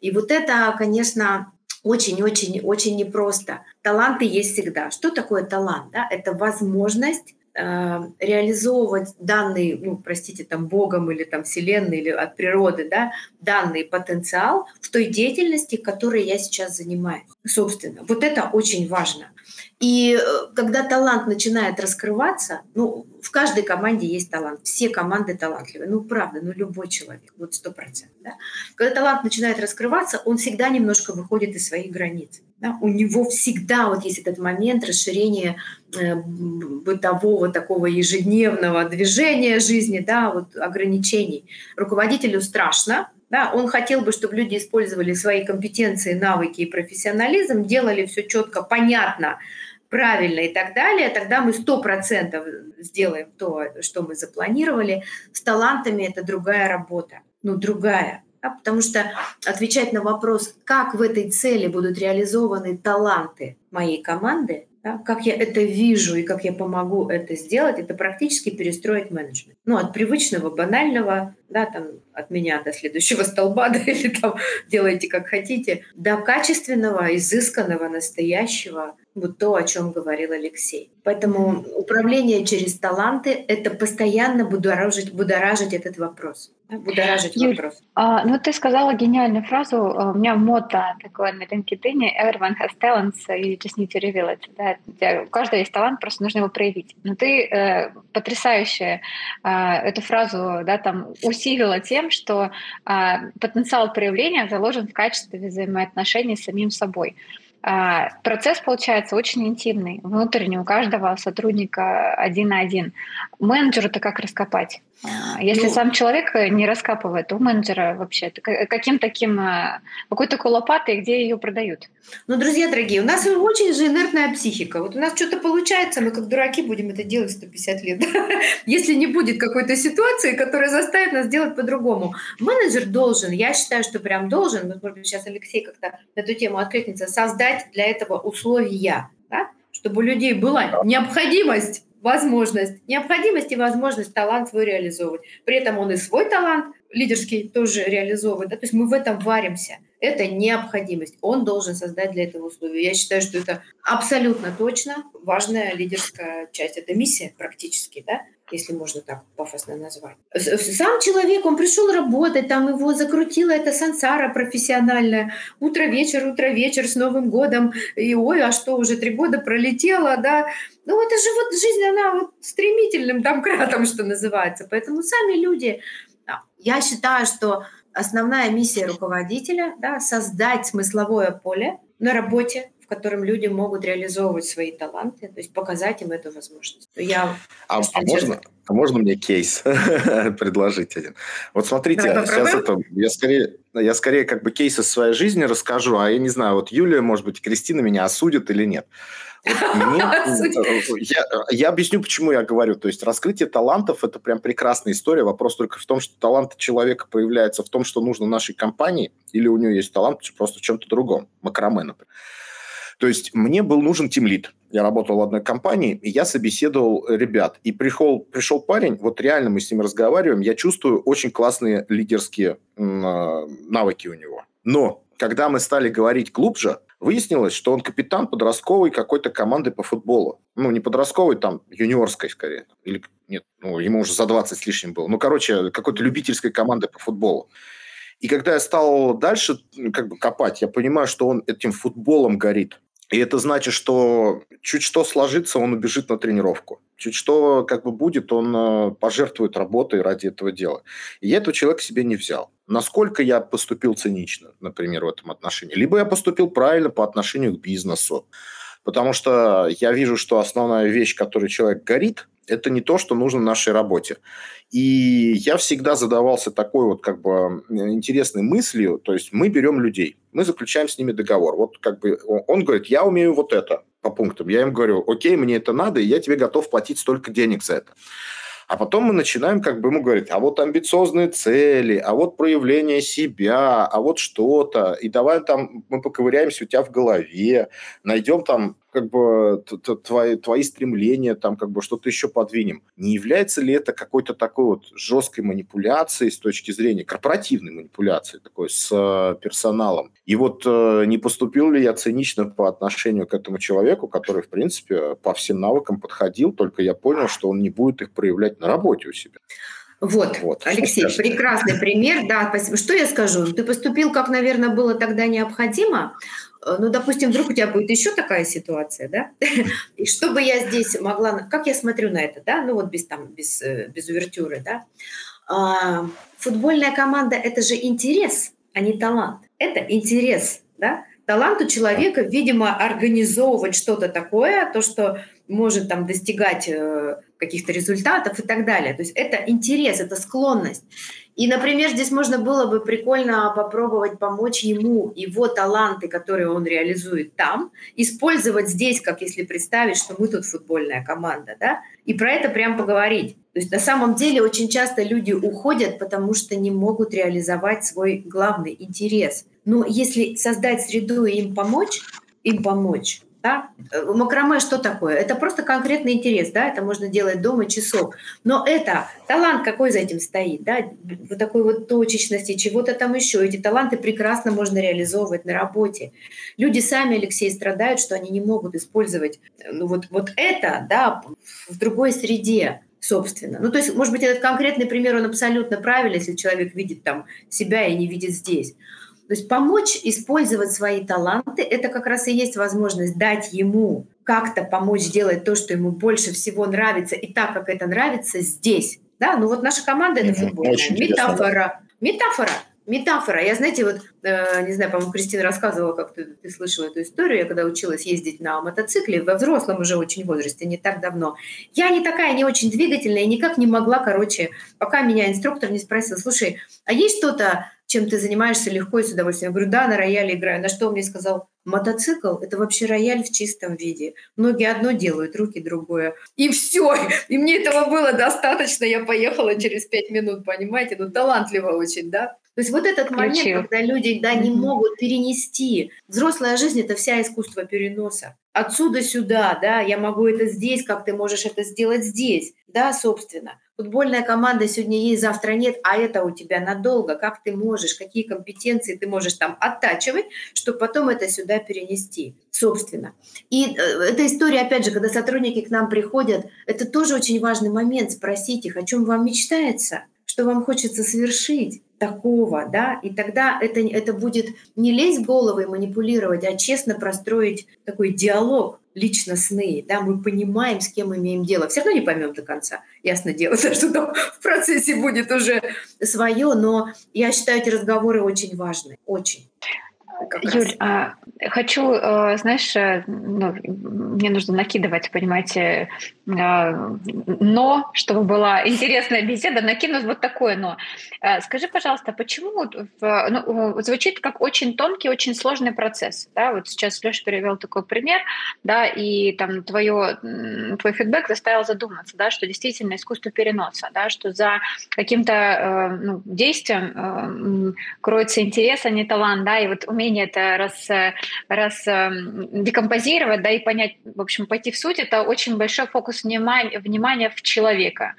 и вот это, конечно, очень-очень-очень непросто. Таланты есть всегда. Что такое талант? Да? Это возможность э, реализовывать данный, ну, простите, там, Богом или там Вселенной или от природы, да, данный потенциал в той деятельности, которой я сейчас занимаюсь. Собственно, вот это очень важно. И э, когда талант начинает раскрываться, ну, в каждой команде есть талант. Все команды талантливые. Ну, правда, ну, любой человек, вот сто процентов. Да? Когда талант начинает раскрываться, он всегда немножко выходит из своих границ. Да? У него всегда вот есть этот момент расширения э, бытового такого ежедневного движения жизни, да, вот ограничений. Руководителю страшно, да, он хотел бы, чтобы люди использовали свои компетенции, навыки и профессионализм, делали все четко, понятно, правильно и так далее, тогда мы сто процентов сделаем то, что мы запланировали. С талантами это другая работа, ну другая. Да, потому что отвечать на вопрос, как в этой цели будут реализованы таланты моей команды, да, как я это вижу и как я помогу это сделать, это практически перестроить менеджмент. Ну, от привычного, банального, да, там, от меня до следующего столба, да, или там делайте как хотите, до качественного, изысканного, настоящего, вот то, о чем говорил Алексей. Поэтому управление через таланты — это постоянно будоражить, будоражить этот вопрос. Будоражить Юль, вопрос. А, ну, ты сказала гениальную фразу. А, у меня мото такое на LinkedIn. Everyone has talents, you just need to reveal it. Да? У каждого есть талант, просто нужно его проявить. Но ты э, потрясающе э, эту фразу да, там, усилила тем, что э, потенциал проявления заложен в качестве взаимоотношений с самим собой. А, процесс получается очень интимный, внутренний, у каждого сотрудника один на один. Менеджеру-то как раскопать? А, если ну, сам человек не раскапывает, то у менеджера вообще каким таким, а, какой такой лопатой, где ее продают? Ну, друзья дорогие, у нас очень же инертная психика. Вот у нас что-то получается, мы как дураки будем это делать 150 лет. Если не будет какой-то ситуации, которая заставит нас делать по-другому. Менеджер должен, я считаю, что прям должен, может быть, сейчас Алексей как-то эту тему откликнется, создать для этого условия, да? чтобы у людей была необходимость возможность, необходимость и возможность талант свой реализовывать. При этом он и свой талант лидерский тоже реализовывает. Да? То есть мы в этом варимся. Это необходимость. Он должен создать для этого условия. Я считаю, что это абсолютно точно важная лидерская часть. Это миссия практически, да? Если можно так пафосно назвать. Сам человек, он пришел работать, там его закрутила эта сансара профессиональная. Утро-вечер, утро-вечер с Новым годом. И ой, а что, уже три года пролетело, да? Ну, это же вот жизнь, она вот стремительным там кратом, что называется. Поэтому сами люди... Я считаю, что основная миссия руководителя да, — создать смысловое поле на работе, в котором люди могут реализовывать свои таланты, то есть показать им эту возможность. Я, а, а, можно, а можно мне кейс предложить один? Вот смотрите, да, сейчас это, я скорее, я скорее как бы кейс из своей жизни расскажу, а я не знаю, вот Юлия, может быть, Кристина меня осудит или нет. Мне, я, я объясню, почему я говорю. То есть раскрытие талантов – это прям прекрасная история. Вопрос только в том, что талант человека проявляется в том, что нужно нашей компании, или у него есть талант просто в чем-то другом. Макраме, например. То есть мне был нужен тимлит. Я работал в одной компании, и я собеседовал ребят. И пришел, пришел парень, вот реально мы с ним разговариваем, я чувствую очень классные лидерские а, навыки у него. Но когда мы стали говорить глубже, выяснилось, что он капитан подростковой какой-то команды по футболу. Ну, не подростковой, там, юниорской скорее. Или нет, ну, ему уже за 20 с лишним было. Ну, короче, какой-то любительской команды по футболу. И когда я стал дальше как бы копать, я понимаю, что он этим футболом горит. И это значит, что чуть что сложится, он убежит на тренировку. Чуть что как бы будет, он э, пожертвует работой ради этого дела. И я этого человека себе не взял. Насколько я поступил цинично, например, в этом отношении. Либо я поступил правильно по отношению к бизнесу. Потому что я вижу, что основная вещь, которой человек горит, это не то, что нужно нашей работе. И я всегда задавался такой вот как бы интересной мыслью, то есть мы берем людей, мы заключаем с ними договор. Вот как бы он говорит, я умею вот это по пунктам. Я им говорю, окей, мне это надо, и я тебе готов платить столько денег за это. А потом мы начинаем как бы ему говорить, а вот амбициозные цели, а вот проявление себя, а вот что-то. И давай там мы поковыряемся у тебя в голове, найдем там как бы твои, твои стремления, там как бы что-то еще подвинем. Не является ли это какой-то такой вот жесткой манипуляцией с точки зрения корпоративной манипуляции такой с э, персоналом? И вот э, не поступил ли я цинично по отношению к этому человеку, который, в принципе, по всем навыкам подходил, только я понял, что он не будет их проявлять на работе у себя. Вот, вот, Алексей, прекрасный пример, да, спасибо. Что я скажу? Ты поступил, как, наверное, было тогда необходимо, Э, ну, допустим, вдруг у тебя будет еще такая ситуация, да, и чтобы я здесь могла, как я смотрю на это, да, ну вот без там, без, э, без увертюры, да, а, футбольная команда – это же интерес, а не талант. Это интерес, да, талант у человека, видимо, организовывать что-то такое, то, что может там достигать э, каких-то результатов и так далее. То есть это интерес, это склонность. И, например, здесь можно было бы прикольно попробовать помочь ему, его таланты, которые он реализует там, использовать здесь, как если представить, что мы тут футбольная команда, да, и про это прям поговорить. То есть на самом деле очень часто люди уходят, потому что не могут реализовать свой главный интерес. Но если создать среду и им помочь, им помочь, да? Э, макраме что такое? Это просто конкретный интерес, да, это можно делать дома часов. Но это талант какой за этим стоит, да, вот такой вот точечности, чего-то там еще. Эти таланты прекрасно можно реализовывать на работе. Люди сами, Алексей, страдают, что они не могут использовать э, ну, вот, вот это, да, в другой среде собственно. Ну, то есть, может быть, этот конкретный пример, он абсолютно правильный, если человек видит там себя и не видит здесь. То есть помочь использовать свои таланты – это как раз и есть возможность дать ему как-то помочь сделать то, что ему больше всего нравится, и так, как это нравится здесь. Да, ну вот наша команда – это футбольная. Метафора. Метафора. Метафора. Я, знаете, вот, э, не знаю, по-моему, Кристина рассказывала, как ты, ты слышала эту историю, я когда училась ездить на мотоцикле, во взрослом уже очень возрасте, не так давно. Я не такая, не очень двигательная, никак не могла, короче, пока меня инструктор не спросил, слушай, а есть что-то, чем ты занимаешься легко и с удовольствием. Я говорю, да, на рояле играю. На что он мне сказал, Мотоцикл – это вообще рояль в чистом виде. Многие одно делают, руки другое. И все. И мне этого было достаточно. Я поехала через пять минут, понимаете? Ну, талантливо очень, да? То есть вот этот момент, Включил. когда люди да, не могут перенести. Взрослая жизнь – это вся искусство переноса. Отсюда сюда, да, я могу это здесь, как ты можешь это сделать здесь, да, собственно. Футбольная команда сегодня есть, завтра нет, а это у тебя надолго. Как ты можешь, какие компетенции ты можешь там оттачивать, чтобы потом это сюда перенести, собственно. И э, эта история, опять же, когда сотрудники к нам приходят, это тоже очень важный момент спросить их, о чем вам мечтается, что вам хочется совершить такого, да, и тогда это, это будет не лезть в голову и манипулировать, а честно простроить такой диалог личностный, да, мы понимаем, с кем имеем дело. Все равно не поймем до конца, ясно дело, что там в процессе будет уже свое, но я считаю эти разговоры очень важны, очень. Юль, а, хочу, а, знаешь, э, ну, мне нужно накидывать, понимаете, а, но, чтобы была интересная беседа, накинуть вот такое но. Скажи, пожалуйста, почему в, ну, звучит как очень тонкий, очень сложный процесс, да, вот сейчас Леша перевел такой пример, да, и там твое, твой фидбэк заставил задуматься, да, что действительно искусство переноса, да, что за каким-то э, ну, действием кроется интерес, а не талант, да, и вот умение умение это раз, раз эм, декомпозировать, да, и понять, в общем, пойти в суть, это очень большой фокус внимания, внимания в человека.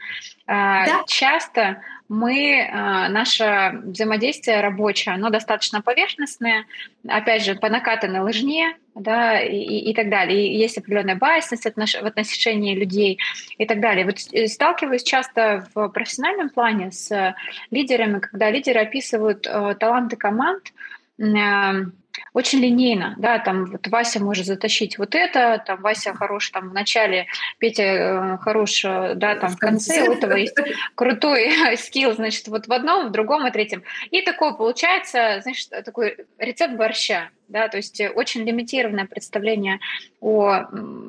А, да. Часто мы, а, наше взаимодействие рабочее, оно достаточно поверхностное, опять же, по накатанной лыжне, да, и, и так далее. И есть определенная байсность в отношении людей и так далее. Вот э, сталкиваюсь часто в профессиональном плане с лидерами, когда лидеры описывают э, таланты команд, очень линейно, да, там вот Вася может затащить вот это, там Вася хорош там в начале, Петя э, хорош, э, да, там в конце, у этого есть крутой скилл, значит, вот в одном, в другом и третьем. И такое получается, значит, такой рецепт борща, да, то есть очень лимитированное представление о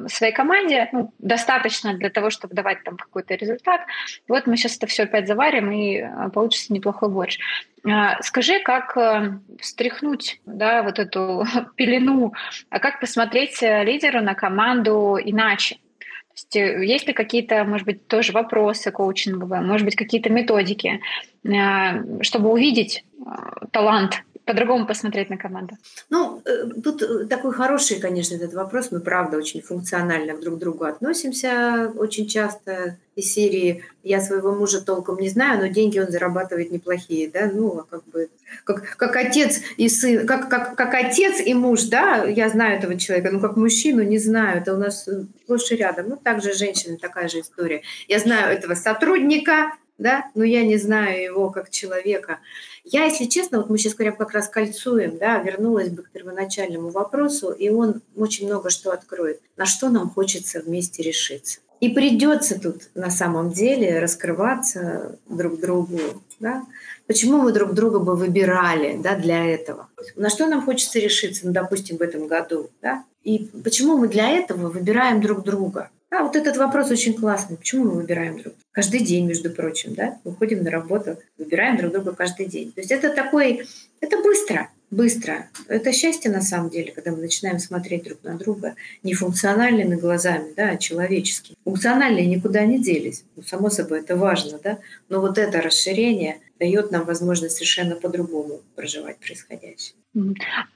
своей команде, ну, достаточно для того, чтобы давать там какой-то результат. Вот мы сейчас это все опять заварим, и э, получится неплохой борщ. А, скажи, как встряхнуть, да, вот эту пелену, а как посмотреть э, лидеру на команду иначе? есть, э, есть ли какие-то, может быть, тоже вопросы коучинговые, может быть, какие-то методики, э, чтобы увидеть талант по-другому посмотреть на команду? Ну, тут такой хороший, конечно, этот вопрос. Мы, правда, очень функционально друг к другу относимся очень часто из серии «Я своего мужа толком не знаю, но деньги он зарабатывает неплохие», да, ну, а как бы, как, как отец и сын, как, как, как отец и муж, да, я знаю этого человека, но как мужчину не знаю, это у нас сплошь и рядом. Ну, также женщина, такая же история. Я знаю этого сотрудника, да, но я не знаю его как человека. Я, если честно, вот мы сейчас говорим как раз кольцуем, да, вернулась бы к первоначальному вопросу, и он очень много что откроет. На что нам хочется вместе решиться. И придется тут на самом деле раскрываться друг другу. Да? Почему мы друг друга бы выбирали да, для этого? На что нам хочется решиться, ну, допустим, в этом году? Да? И почему мы для этого выбираем друг друга? А, вот этот вопрос очень классный. Почему мы выбираем друг друга? Каждый день, между прочим, да? Выходим на работу, выбираем друг друга каждый день. То есть это такой, это быстро быстро. Это счастье на самом деле, когда мы начинаем смотреть друг на друга не функциональными глазами, да, а человеческими. Функциональные никуда не делись. Ну, само собой, это важно, да. Но вот это расширение дает нам возможность совершенно по-другому проживать происходящее.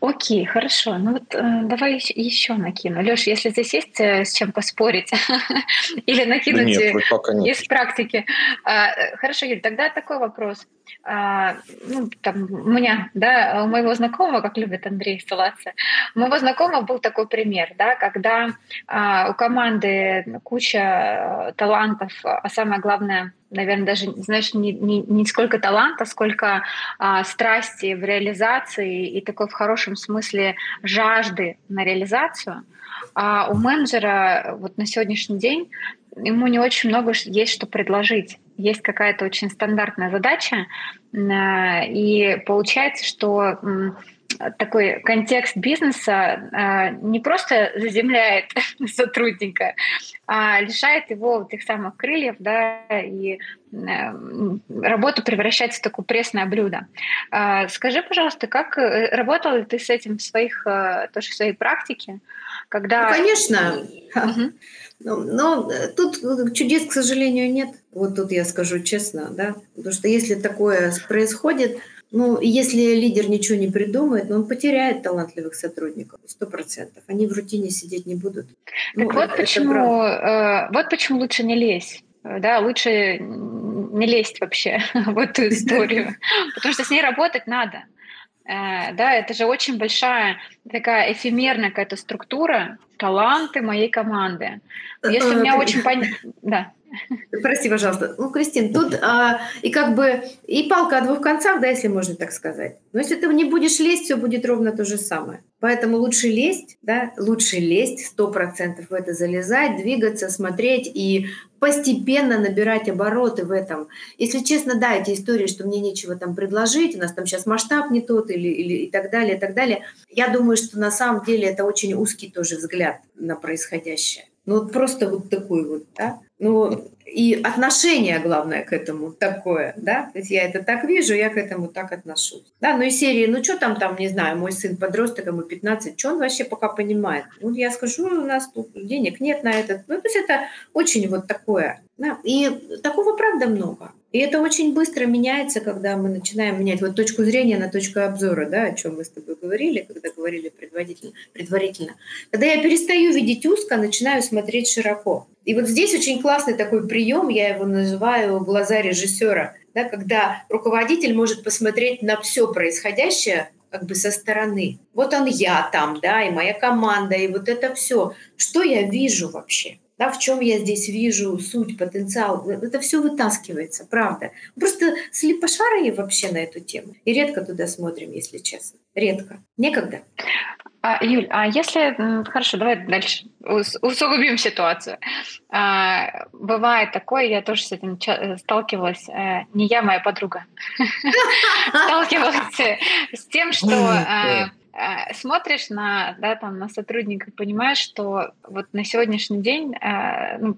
Окей, хорошо. Ну вот э, давай еще накину. Леш, если здесь есть э, с чем поспорить или накинуть нет, э, из практики. Э, хорошо, Юль, тогда такой вопрос. А, ну, там, у меня, да, у моего знакомого, как любит Андрей ссылаться, у моего знакомого был такой пример, да, когда а, у команды куча э, талантов, а самое главное, наверное, даже, знаешь, не, не, не сколько таланта, сколько а, страсти в реализации и такой в хорошем смысле жажды на реализацию, а у менеджера вот на сегодняшний день ему не очень много есть что предложить. Есть какая-то очень стандартная задача, и получается, что такой контекст бизнеса а, не просто заземляет сотрудника, а лишает его тех самых крыльев, да, и э, работу превращается в такое пресное блюдо. А, скажи, пожалуйста, как э, работал ли ты с этим в своих, э, тоже в своей практике? Когда... Ну, конечно. Угу. Но, но тут чудес, к сожалению, нет. Вот тут я скажу честно, да, потому что если такое происходит, ну, если лидер ничего не придумает, он потеряет талантливых сотрудников, сто процентов. Они в рутине сидеть не будут. Так ну, вот, это, почему, это вот почему лучше не лезть. Да, лучше не лезть вообще в эту историю, потому что с ней работать надо. Э, да, это же очень большая такая эфемерная какая-то структура, таланты моей команды. Если у меня очень понятно... Да. Прости, пожалуйста. Ну, Кристин, тут а, и как бы и палка о двух концах, да, если можно так сказать. Но если ты не будешь лезть, все будет ровно то же самое. Поэтому лучше лезть, да, лучше лезть, сто процентов в это залезать, двигаться, смотреть и постепенно набирать обороты в этом. Если честно, да, эти истории, что мне нечего там предложить, у нас там сейчас масштаб не тот или, или и так далее, и так далее. Я думаю, что на самом деле это очень узкий тоже взгляд на происходящее. Ну вот просто вот такой вот, да. Ну и отношение, главное, к этому такое, да. То есть я это так вижу, я к этому так отношусь. Да, ну и серии, ну что там, там, не знаю, мой сын подросток, ему 15, что он вообще пока понимает? Ну я скажу, у нас тут денег нет на этот. Ну то есть это очень вот такое. Да. И такого правда много. И это очень быстро меняется, когда мы начинаем менять вот точку зрения на точку обзора, да, о чем мы с тобой говорили, когда говорили предварительно. предварительно. Когда я перестаю видеть узко, начинаю смотреть широко. И вот здесь очень классный такой прием, я его называю глаза режиссера, да, когда руководитель может посмотреть на все происходящее как бы со стороны. Вот он я там, да, и моя команда, и вот это все. Что я вижу вообще? Да, в чем я здесь вижу суть, потенциал, это все вытаскивается, правда. Просто слепошарые вообще на эту тему. И редко туда смотрим, если честно. Редко. Некогда. А, Юль, а если... Хорошо, давай дальше усугубим ситуацию. А, бывает такое, я тоже с этим сталкивалась, э, не я, моя подруга, сталкивалась с тем, что а, Э, смотришь на, да, там, на сотрудника понимаешь, что вот на сегодняшний день э, ну,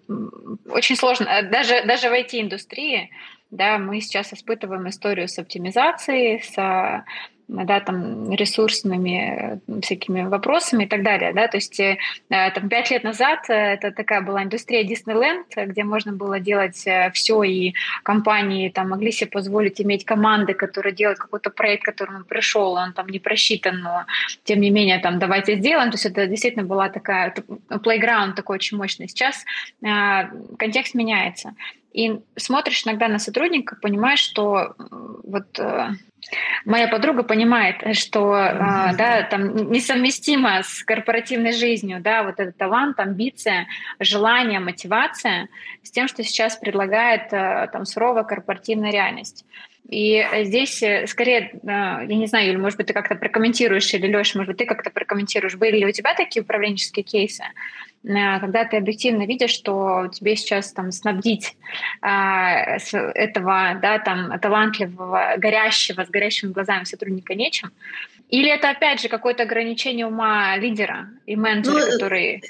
очень сложно, э, даже, даже в IT-индустрии, да, мы сейчас испытываем историю с оптимизацией, с да, там, ресурсными э, всякими вопросами и так далее. Да? То есть э, там, пять лет назад э, это такая была индустрия Диснейленд, где можно было делать все, и компании там, могли себе позволить иметь команды, которые делают какой-то проект, который он пришел, он там не просчитан, но тем не менее там давайте сделаем. То есть это действительно была такая playground такой очень мощный. Сейчас контекст меняется. И смотришь иногда на сотрудника, понимаешь, что вот моя подруга понимает, что э, да, там несовместимо с корпоративной жизнью, да, вот этот талант, амбиция, желание, мотивация с тем, что сейчас предлагает э, там суровая корпоративная реальность. И здесь э, скорее, э, я не знаю, Юль, может быть, ты как-то прокомментируешь, или Леша, может быть, ты как-то прокомментируешь, были ли у тебя такие управленческие кейсы, э, когда ты объективно видишь, что тебе сейчас там снабдить а, этого, да, там, талантливого, горящего, с горящими глазами сотрудника нечем, или это, опять же, какое-то ограничение ума лидера и менеджера, ну, который...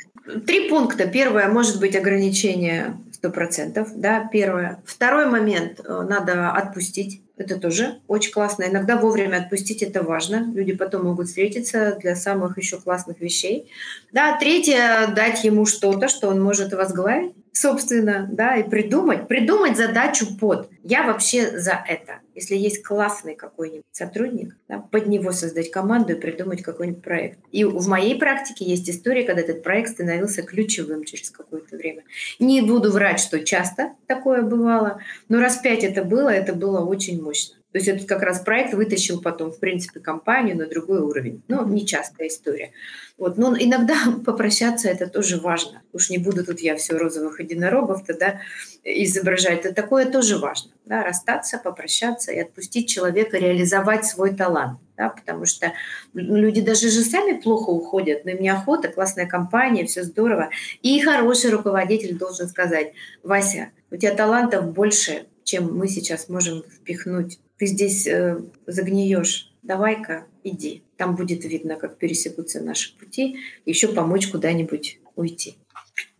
Три пункта. Первое, может быть, ограничение сто процентов, да, первое. Второй момент, надо отпустить это тоже очень классно. Иногда вовремя отпустить это важно. Люди потом могут встретиться для самых еще классных вещей. Да, третье, дать ему что-то, что он может возглавить, собственно, да, и придумать, придумать задачу под. Я вообще за это. Если есть классный какой-нибудь сотрудник, да, под него создать команду и придумать какой-нибудь проект. И в моей практике есть история, когда этот проект становился ключевым через какое-то время. Не буду врать, что часто такое бывало, но раз пять это было, это было очень мощно. То есть этот как раз проект вытащил потом, в принципе, компанию на другой уровень. Ну, нечастая история. Вот. Но иногда попрощаться это тоже важно. Уж не буду тут я все розовых единорогов тогда изображать. Это такое тоже важно. Да? Расстаться, попрощаться и отпустить человека реализовать свой талант. Да? Потому что люди даже же сами плохо уходят, но им неохота, классная компания, все здорово. И хороший руководитель должен сказать, Вася, у тебя талантов больше, чем мы сейчас можем впихнуть. Ты здесь э, загниешь давай-ка иди. Там будет видно, как пересекутся наши пути, еще помочь куда-нибудь уйти.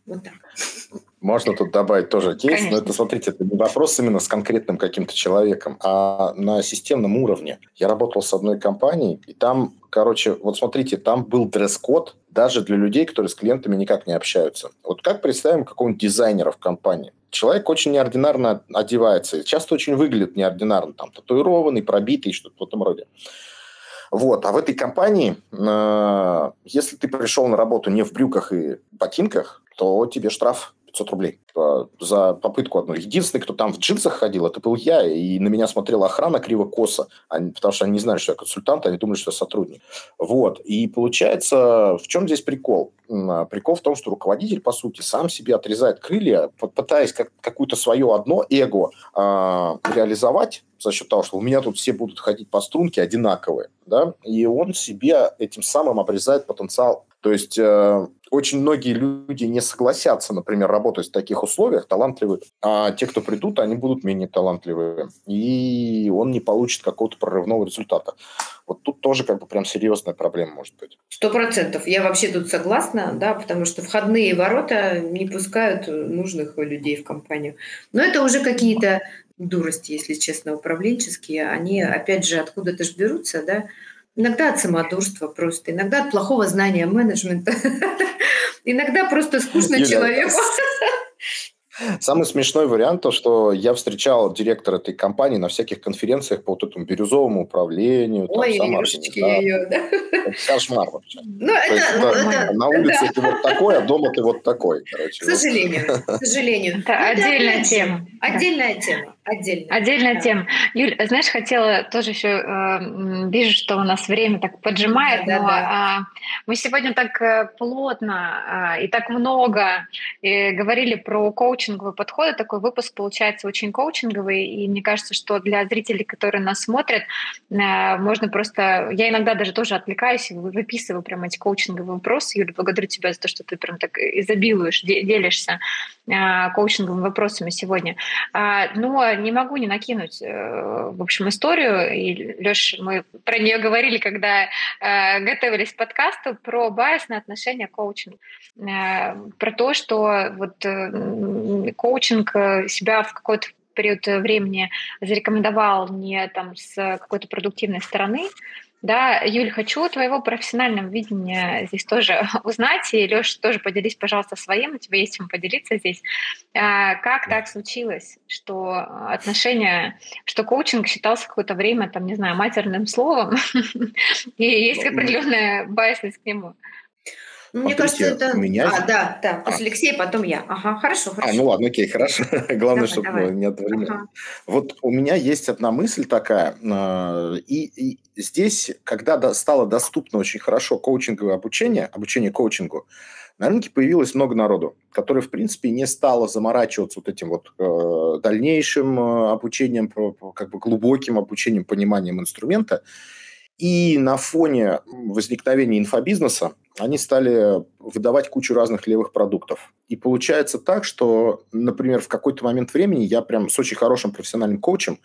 Вот так. Можно тут добавить тоже кейс, Конечно. но это, смотрите, это не вопрос именно с конкретным каким-то человеком, а на системном уровне. Я работал с одной компанией, и там, короче, вот смотрите, там был дресс-код даже для людей, которые с клиентами никак не общаются. Вот как представим какого-нибудь дизайнера в компании? Человек очень неординарно одевается, часто очень выглядит неординарно, там, татуированный, пробитый, что-то в этом роде. Вот. А в этой компании, э, если ты пришел на работу не в брюках и ботинках, то тебе штраф 500 рублей за попытку одну. Единственный, кто там в джинсах ходил, это был я, и на меня смотрела охрана криво-косо, потому что они не знали, что я консультант, они думали, что я сотрудник. Вот. И получается, в чем здесь прикол? А, прикол в том, что руководитель, по сути, сам себе отрезает крылья, пытаясь как, какую-то свое одно эго э, реализовать за счет того, что у меня тут все будут ходить по струнке одинаковые, да, и он себе этим самым обрезает потенциал. То есть э, очень многие люди не согласятся, например, работать в таких условиях, талантливые, а те, кто придут, они будут менее талантливые, и он не получит какого-то прорывного результата. Вот тут тоже как бы прям серьезная проблема может быть. Сто процентов. Я вообще тут согласна, да, потому что входные ворота не пускают нужных людей в компанию. Но это уже какие-то дурости, если честно, управленческие. Они, опять же, откуда-то ж берутся, да, Иногда от самодурства просто, иногда от плохого знания менеджмента, иногда просто скучно человеку. Самый смешной вариант то, что я встречал директора этой компании на всяких конференциях по вот этому бирюзовому управлению. Ой, Илюшечки ее, да? Это кошмар вообще. Ну, это, есть, ну, это, на улице да. ты вот такой, а дома ты вот такой. Короче. К сожалению, к сожалению. Это отдельная тема. Отдельная тема. Отдельно. Отдельная да. тема. Юль, знаешь, хотела тоже еще, э, вижу, что у нас время так поджимает, да, но да. Э, мы сегодня так э, плотно э, и так много э, говорили про коучинговый подход. Такой выпуск получается очень коучинговый, и мне кажется, что для зрителей, которые нас смотрят, э, можно просто... Я иногда даже тоже отвлекаюсь и выписываю прям эти коучинговые вопросы. Юля, благодарю тебя за то, что ты прям так изобилуешь, делишься э, коучинговыми вопросами сегодня. Э, но не могу не накинуть, э, в общем, историю. И, Леш, мы про нее говорили, когда э, готовились к подкасту, про байсное отношение к коучингу. Э, про то, что вот коучинг себя в какой-то период времени зарекомендовал не там с какой-то продуктивной стороны, да, Юль, хочу твоего профессионального видения здесь тоже узнать. И, Леш, тоже поделись, пожалуйста, своим. У тебя есть чем поделиться здесь. А, как так случилось, что отношения, что коучинг считался какое-то время, там, не знаю, матерным словом, и есть ну, определенная байсность к нему? Мне кажется, это... Меня... А, да, да, а. Алексея, потом я. Ага, хорошо, хорошо. А, ну ладно, окей, хорошо. Главное, давай, чтобы давай. не одновременно. Ага. Вот у меня есть одна мысль такая, а, и, и здесь, когда стало доступно очень хорошо коучинговое обучение, обучение коучингу, на рынке появилось много народу, которое, в принципе, не стало заморачиваться вот этим вот э, дальнейшим э, обучением, как бы глубоким обучением, пониманием инструмента. И на фоне возникновения инфобизнеса они стали выдавать кучу разных левых продуктов. И получается так, что, например, в какой-то момент времени я прям с очень хорошим профессиональным коучем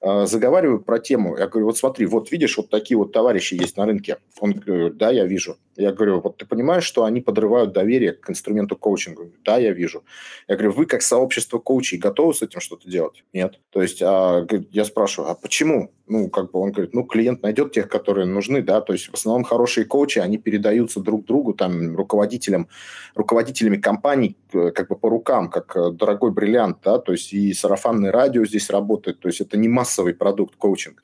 э, заговариваю про тему. Я говорю, вот смотри, вот видишь, вот такие вот товарищи есть на рынке. Он говорит, да, я вижу. Я говорю, вот ты понимаешь, что они подрывают доверие к инструменту коучинга? Да, я вижу. Я говорю, вы как сообщество коучей готовы с этим что-то делать? Нет. То есть а, я спрашиваю, а почему? Ну, как бы он говорит, ну, клиент найдет тех, которые нужны, да, то есть в основном хорошие коучи, они передаются друг другу, там, руководителям, руководителями компаний, э, как бы по рукам, как э, дорогой бриллиант, да, то есть и сарафанное радио здесь работает, то есть это не массовый продукт коучинг.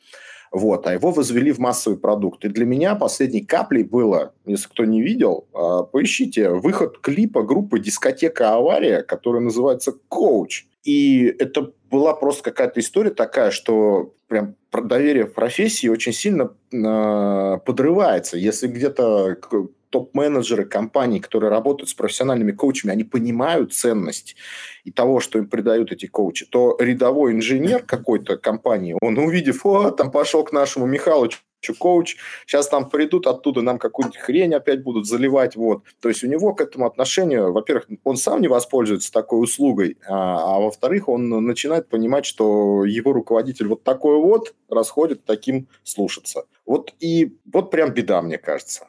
Вот, а его возвели в массовый продукт. И для меня последней каплей было, если кто не видел, а, поищите выход клипа группы «Дискотека Авария», который называется «Коуч». И это была просто какая-то история такая, что прям доверие в профессии очень сильно э, подрывается. Если где-то топ-менеджеры компаний, которые работают с профессиональными коучами, они понимают ценность и того, что им придают эти коучи, то рядовой инженер какой-то компании, он увидев, о, там пошел к нашему Михалычу коуч, сейчас там придут оттуда, нам какую-нибудь хрень опять будут заливать, вот. То есть у него к этому отношению, во-первых, он сам не воспользуется такой услугой, а, а во-вторых, он начинает понимать, что его руководитель вот такой вот расходит таким слушаться. Вот и вот прям беда, мне кажется.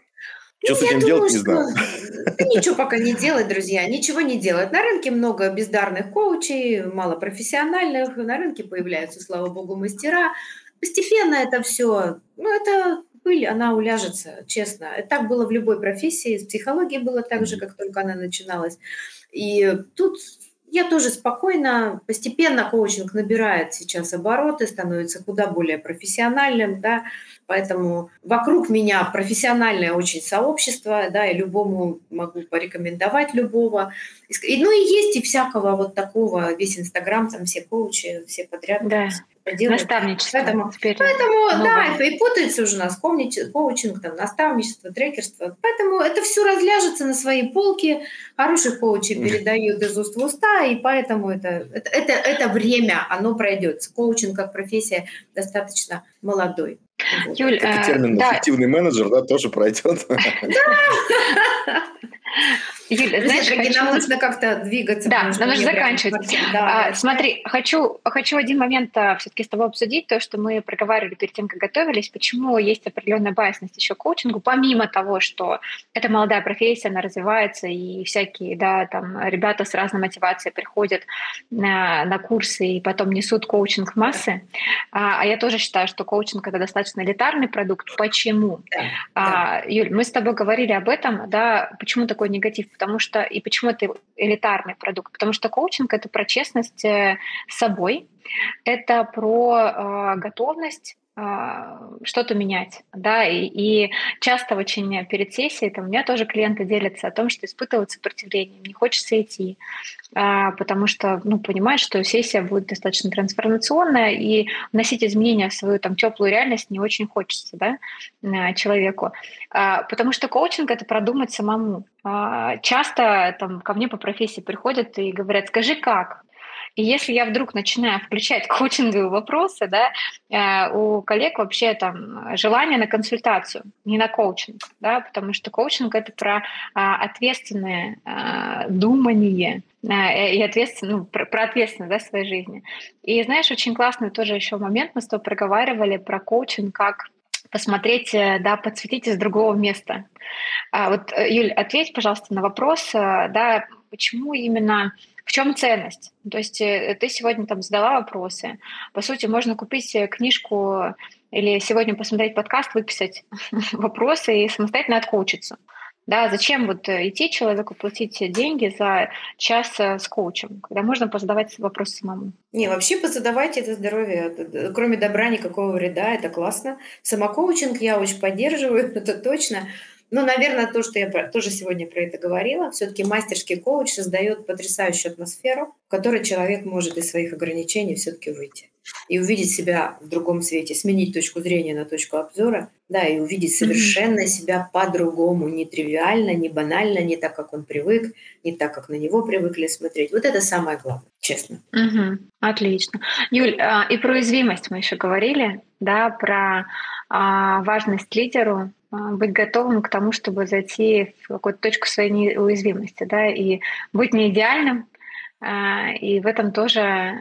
Что ну, с этим думаю, делать, не знаю. Ничего пока не делать, друзья, ничего не делать. На рынке много бездарных коучей, мало профессиональных. На рынке появляются, слава богу, мастера. Постепенно это все, ну, это пыль, она уляжется, честно. Так было в любой профессии, в психологии было так же, как только она начиналась. И тут я тоже спокойно, постепенно коучинг набирает сейчас обороты, становится куда более профессиональным, да, Поэтому вокруг меня профессиональное очень сообщество, да, и любому могу порекомендовать любого. И, ну и есть и всякого вот такого, весь Инстаграм, там все коучи, все подряд. Да. Делают. Наставничество. Поэтому, поэтому да, это и путается уже у нас коучинг, там, наставничество, трекерство. Поэтому это все разляжется на свои полки. Хороших коучей передают из уст в уста, и поэтому это, это, это, это время, оно пройдет. Коучинг как профессия достаточно молодой. Юль, как и термин э, эффективный да. менеджер, да, тоже пройдет. Юля, знаешь, хочу... нам нужно как-то двигаться. Да, нам нужно заканчивать. Да, а, смотри, хочу, хочу один момент а, все-таки с тобой обсудить, то, что мы проговаривали перед тем, как готовились, почему есть определенная байсность еще коучингу, помимо того, что это молодая профессия, она развивается, и всякие, да, там, ребята с разной мотивацией приходят на, на курсы и потом несут коучинг в массы. А, а я тоже считаю, что коучинг — это достаточно элитарный продукт. Почему? Да, а, да. Юль, мы с тобой говорили об этом, да, почему такой негатив? потому что и почему это элитарный продукт? Потому что коучинг это про честность э, с собой, это про э, готовность что-то менять, да, и, и часто очень перед сессией там, у меня тоже клиенты делятся о том, что испытывают сопротивление, не хочется идти, а, потому что, ну, понимаешь, что сессия будет достаточно трансформационная, и вносить изменения в свою там теплую реальность не очень хочется, да, а, человеку, а, потому что коучинг — это продумать самому. А, часто там ко мне по профессии приходят и говорят, скажи как, и если я вдруг начинаю включать коучинговые вопросы, да, э, у коллег вообще там желание на консультацию, не на коучинг, да, потому что коучинг это про а, ответственное а, думание, э, и ответственно, ну, про, про ответственность да, своей жизни. И знаешь, очень классный тоже еще момент, мы с тобой проговаривали про коучинг как посмотреть, э, да, подсветить из другого места. А вот, Юль, ответь, пожалуйста, на вопрос, да, почему именно в чем ценность? То есть э, ты сегодня там задала вопросы. По сути, можно купить э, книжку или сегодня посмотреть подкаст, выписать вопросы и самостоятельно откоучиться. Да, зачем вот э, идти человеку платить деньги за час с коучем, когда можно позадавать вопросы самому? Не, вообще позадавайте это здоровье. Кроме добра никакого вреда, это классно. Самокоучинг я очень поддерживаю, это точно. Ну, наверное, то, что я тоже сегодня про это говорила, все-таки мастерский коуч создает потрясающую атмосферу, в которой человек может из своих ограничений все-таки выйти и увидеть себя в другом свете, сменить точку зрения на точку обзора, да, и увидеть совершенно mm-hmm. себя по-другому, не тривиально, не банально, не так, как он привык, не так, как на него привыкли смотреть. Вот это самое главное, честно. Mm-hmm. Отлично. Юль, а, и про уязвимость мы еще говорили, да, про а, важность лидеру быть готовым к тому, чтобы зайти в какую-то точку своей уязвимости, да, и быть не идеальным, а, и в этом тоже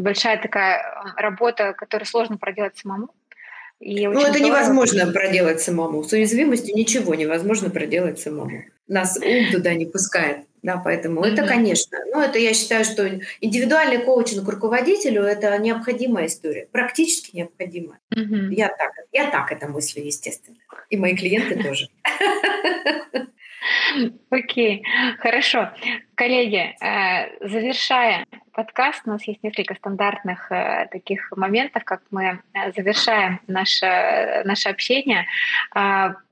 большая такая работа, которую сложно проделать самому. И ну, это здорово... невозможно проделать самому. С уязвимостью ничего невозможно проделать самому. Нас ум туда не пускает. Да, поэтому mm-hmm. это, конечно, ну, это я считаю, что индивидуальный коучинг руководителю – это необходимая история, практически необходимая. Mm-hmm. Я, так, я так это мыслю, естественно. И мои клиенты тоже. Окей, хорошо. Коллеги, э, завершая подкаст, у нас есть несколько стандартных э, таких моментов, как мы э, завершаем наше, наше общение.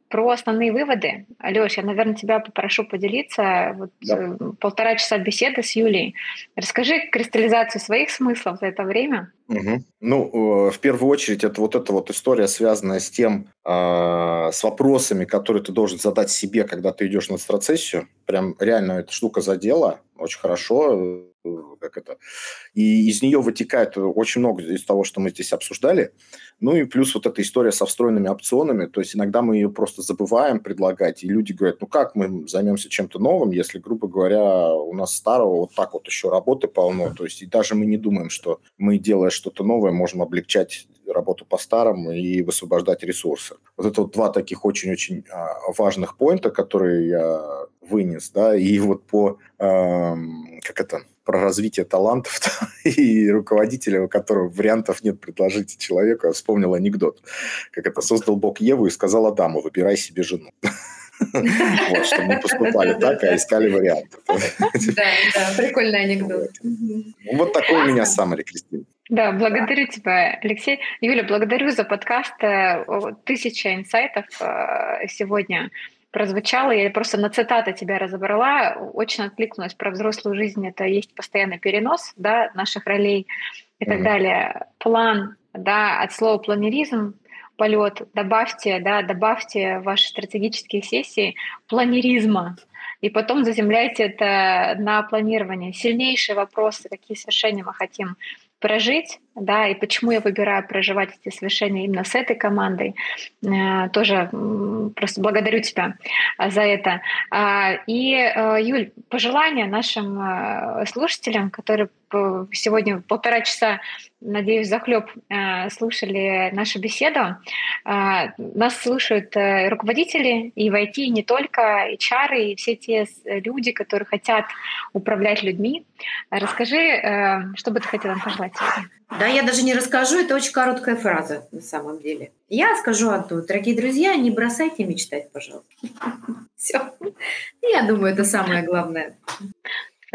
Про основные выводы. Леш, я, наверное, тебя попрошу поделиться. Вот да. Э, полтора часа беседы с Юлей. Расскажи кристаллизацию своих смыслов за это время. Угу. Ну, в первую очередь, это вот эта вот история, связанная с тем, а, с вопросами, которые ты должен задать себе, когда ты идешь на страцессию. Прям реально эта штука задела очень хорошо как это. И из нее вытекает очень много из того, что мы здесь обсуждали. Ну и плюс вот эта история со встроенными опционами. То есть иногда мы ее просто забываем предлагать, и люди говорят, ну как мы займемся чем-то новым, если, грубо говоря, у нас старого вот так вот еще работы полно. То есть и даже мы не думаем, что мы, делая что-то новое, можем облегчать работу по-старому и высвобождать ресурсы. Вот это вот два таких очень-очень а, важных поинта, которые я вынес, да, и вот по, эм, как это, про развитие талантов и руководителя, у которого вариантов нет предложить человеку, я вспомнил анекдот, как это, создал Бог Еву и сказал Адаму, выбирай себе жену. Вот, чтобы не поступали так, а искали варианты. Да, да, прикольный анекдот. Вот такой у меня саммари, Кристина. Да, благодарю тебя, Алексей. Юля, благодарю за подкаст. Э, тысяча инсайтов э, сегодня прозвучало. Я просто на цитаты тебя разобрала. Очень откликнулась про взрослую жизнь. Это есть постоянный перенос да, наших ролей и так mm-hmm. далее. План, да, от слова планеризм, полет, добавьте, да, добавьте ваши стратегические сессии планеризма и потом заземляйте это на планирование. Сильнейшие вопросы, какие совершения мы хотим прожить, да, и почему я выбираю проживать эти совершения именно с этой командой. Э, тоже просто благодарю тебя а, за это. А, и, э, Юль, пожелания нашим э, слушателям, которые сегодня полтора часа, надеюсь, захлеб слушали нашу беседу. Нас слушают руководители и в IT, и не только, и чары, и все те люди, которые хотят управлять людьми. Расскажи, что бы ты хотела пожелать? Да, я даже не расскажу, это очень короткая фраза на самом деле. Я скажу одну. Дорогие друзья, не бросайте мечтать, пожалуйста. Все. Я думаю, это самое главное.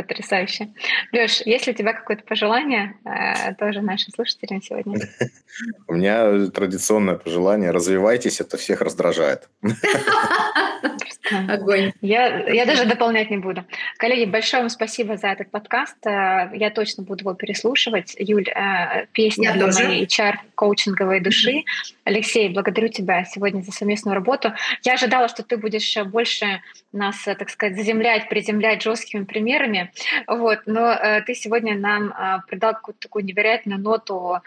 Потрясающе. Леш, есть ли у тебя какое-то пожелание э, тоже нашим слушателям сегодня? У меня традиционное пожелание. Развивайтесь, это всех раздражает. Огонь. Я, я даже дополнять не буду. Коллеги, большое вам спасибо за этот подкаст. Э, я точно буду его переслушивать. Юль, э, песня для моей HR-коучинговой души. Алексей, благодарю тебя сегодня за совместную работу. Я ожидала, что ты будешь больше нас, так сказать, заземлять, приземлять жесткими примерами. Вот. Но э, ты сегодня нам придал какую-то такую невероятную ноту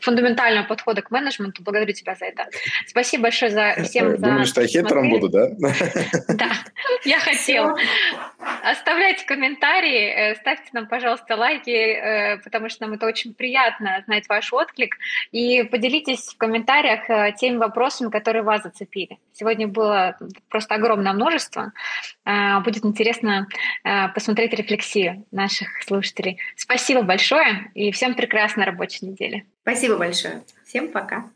фундаментального подхода к менеджменту. Благодарю тебя за это. Спасибо большое за всем за Думаешь, что я хитрым буду, да? Да, я хотела. Оставляйте комментарии, э, ставьте нам, пожалуйста, лайки, э, потому что нам это очень приятно знать ваш отклик. И поделитесь в комментариях э, теми вопросами, которые вас зацепили. Сегодня было просто огромное множество. Будет интересно посмотреть рефлексию наших слушателей. Спасибо большое и всем прекрасной рабочей недели. Спасибо большое. Всем пока.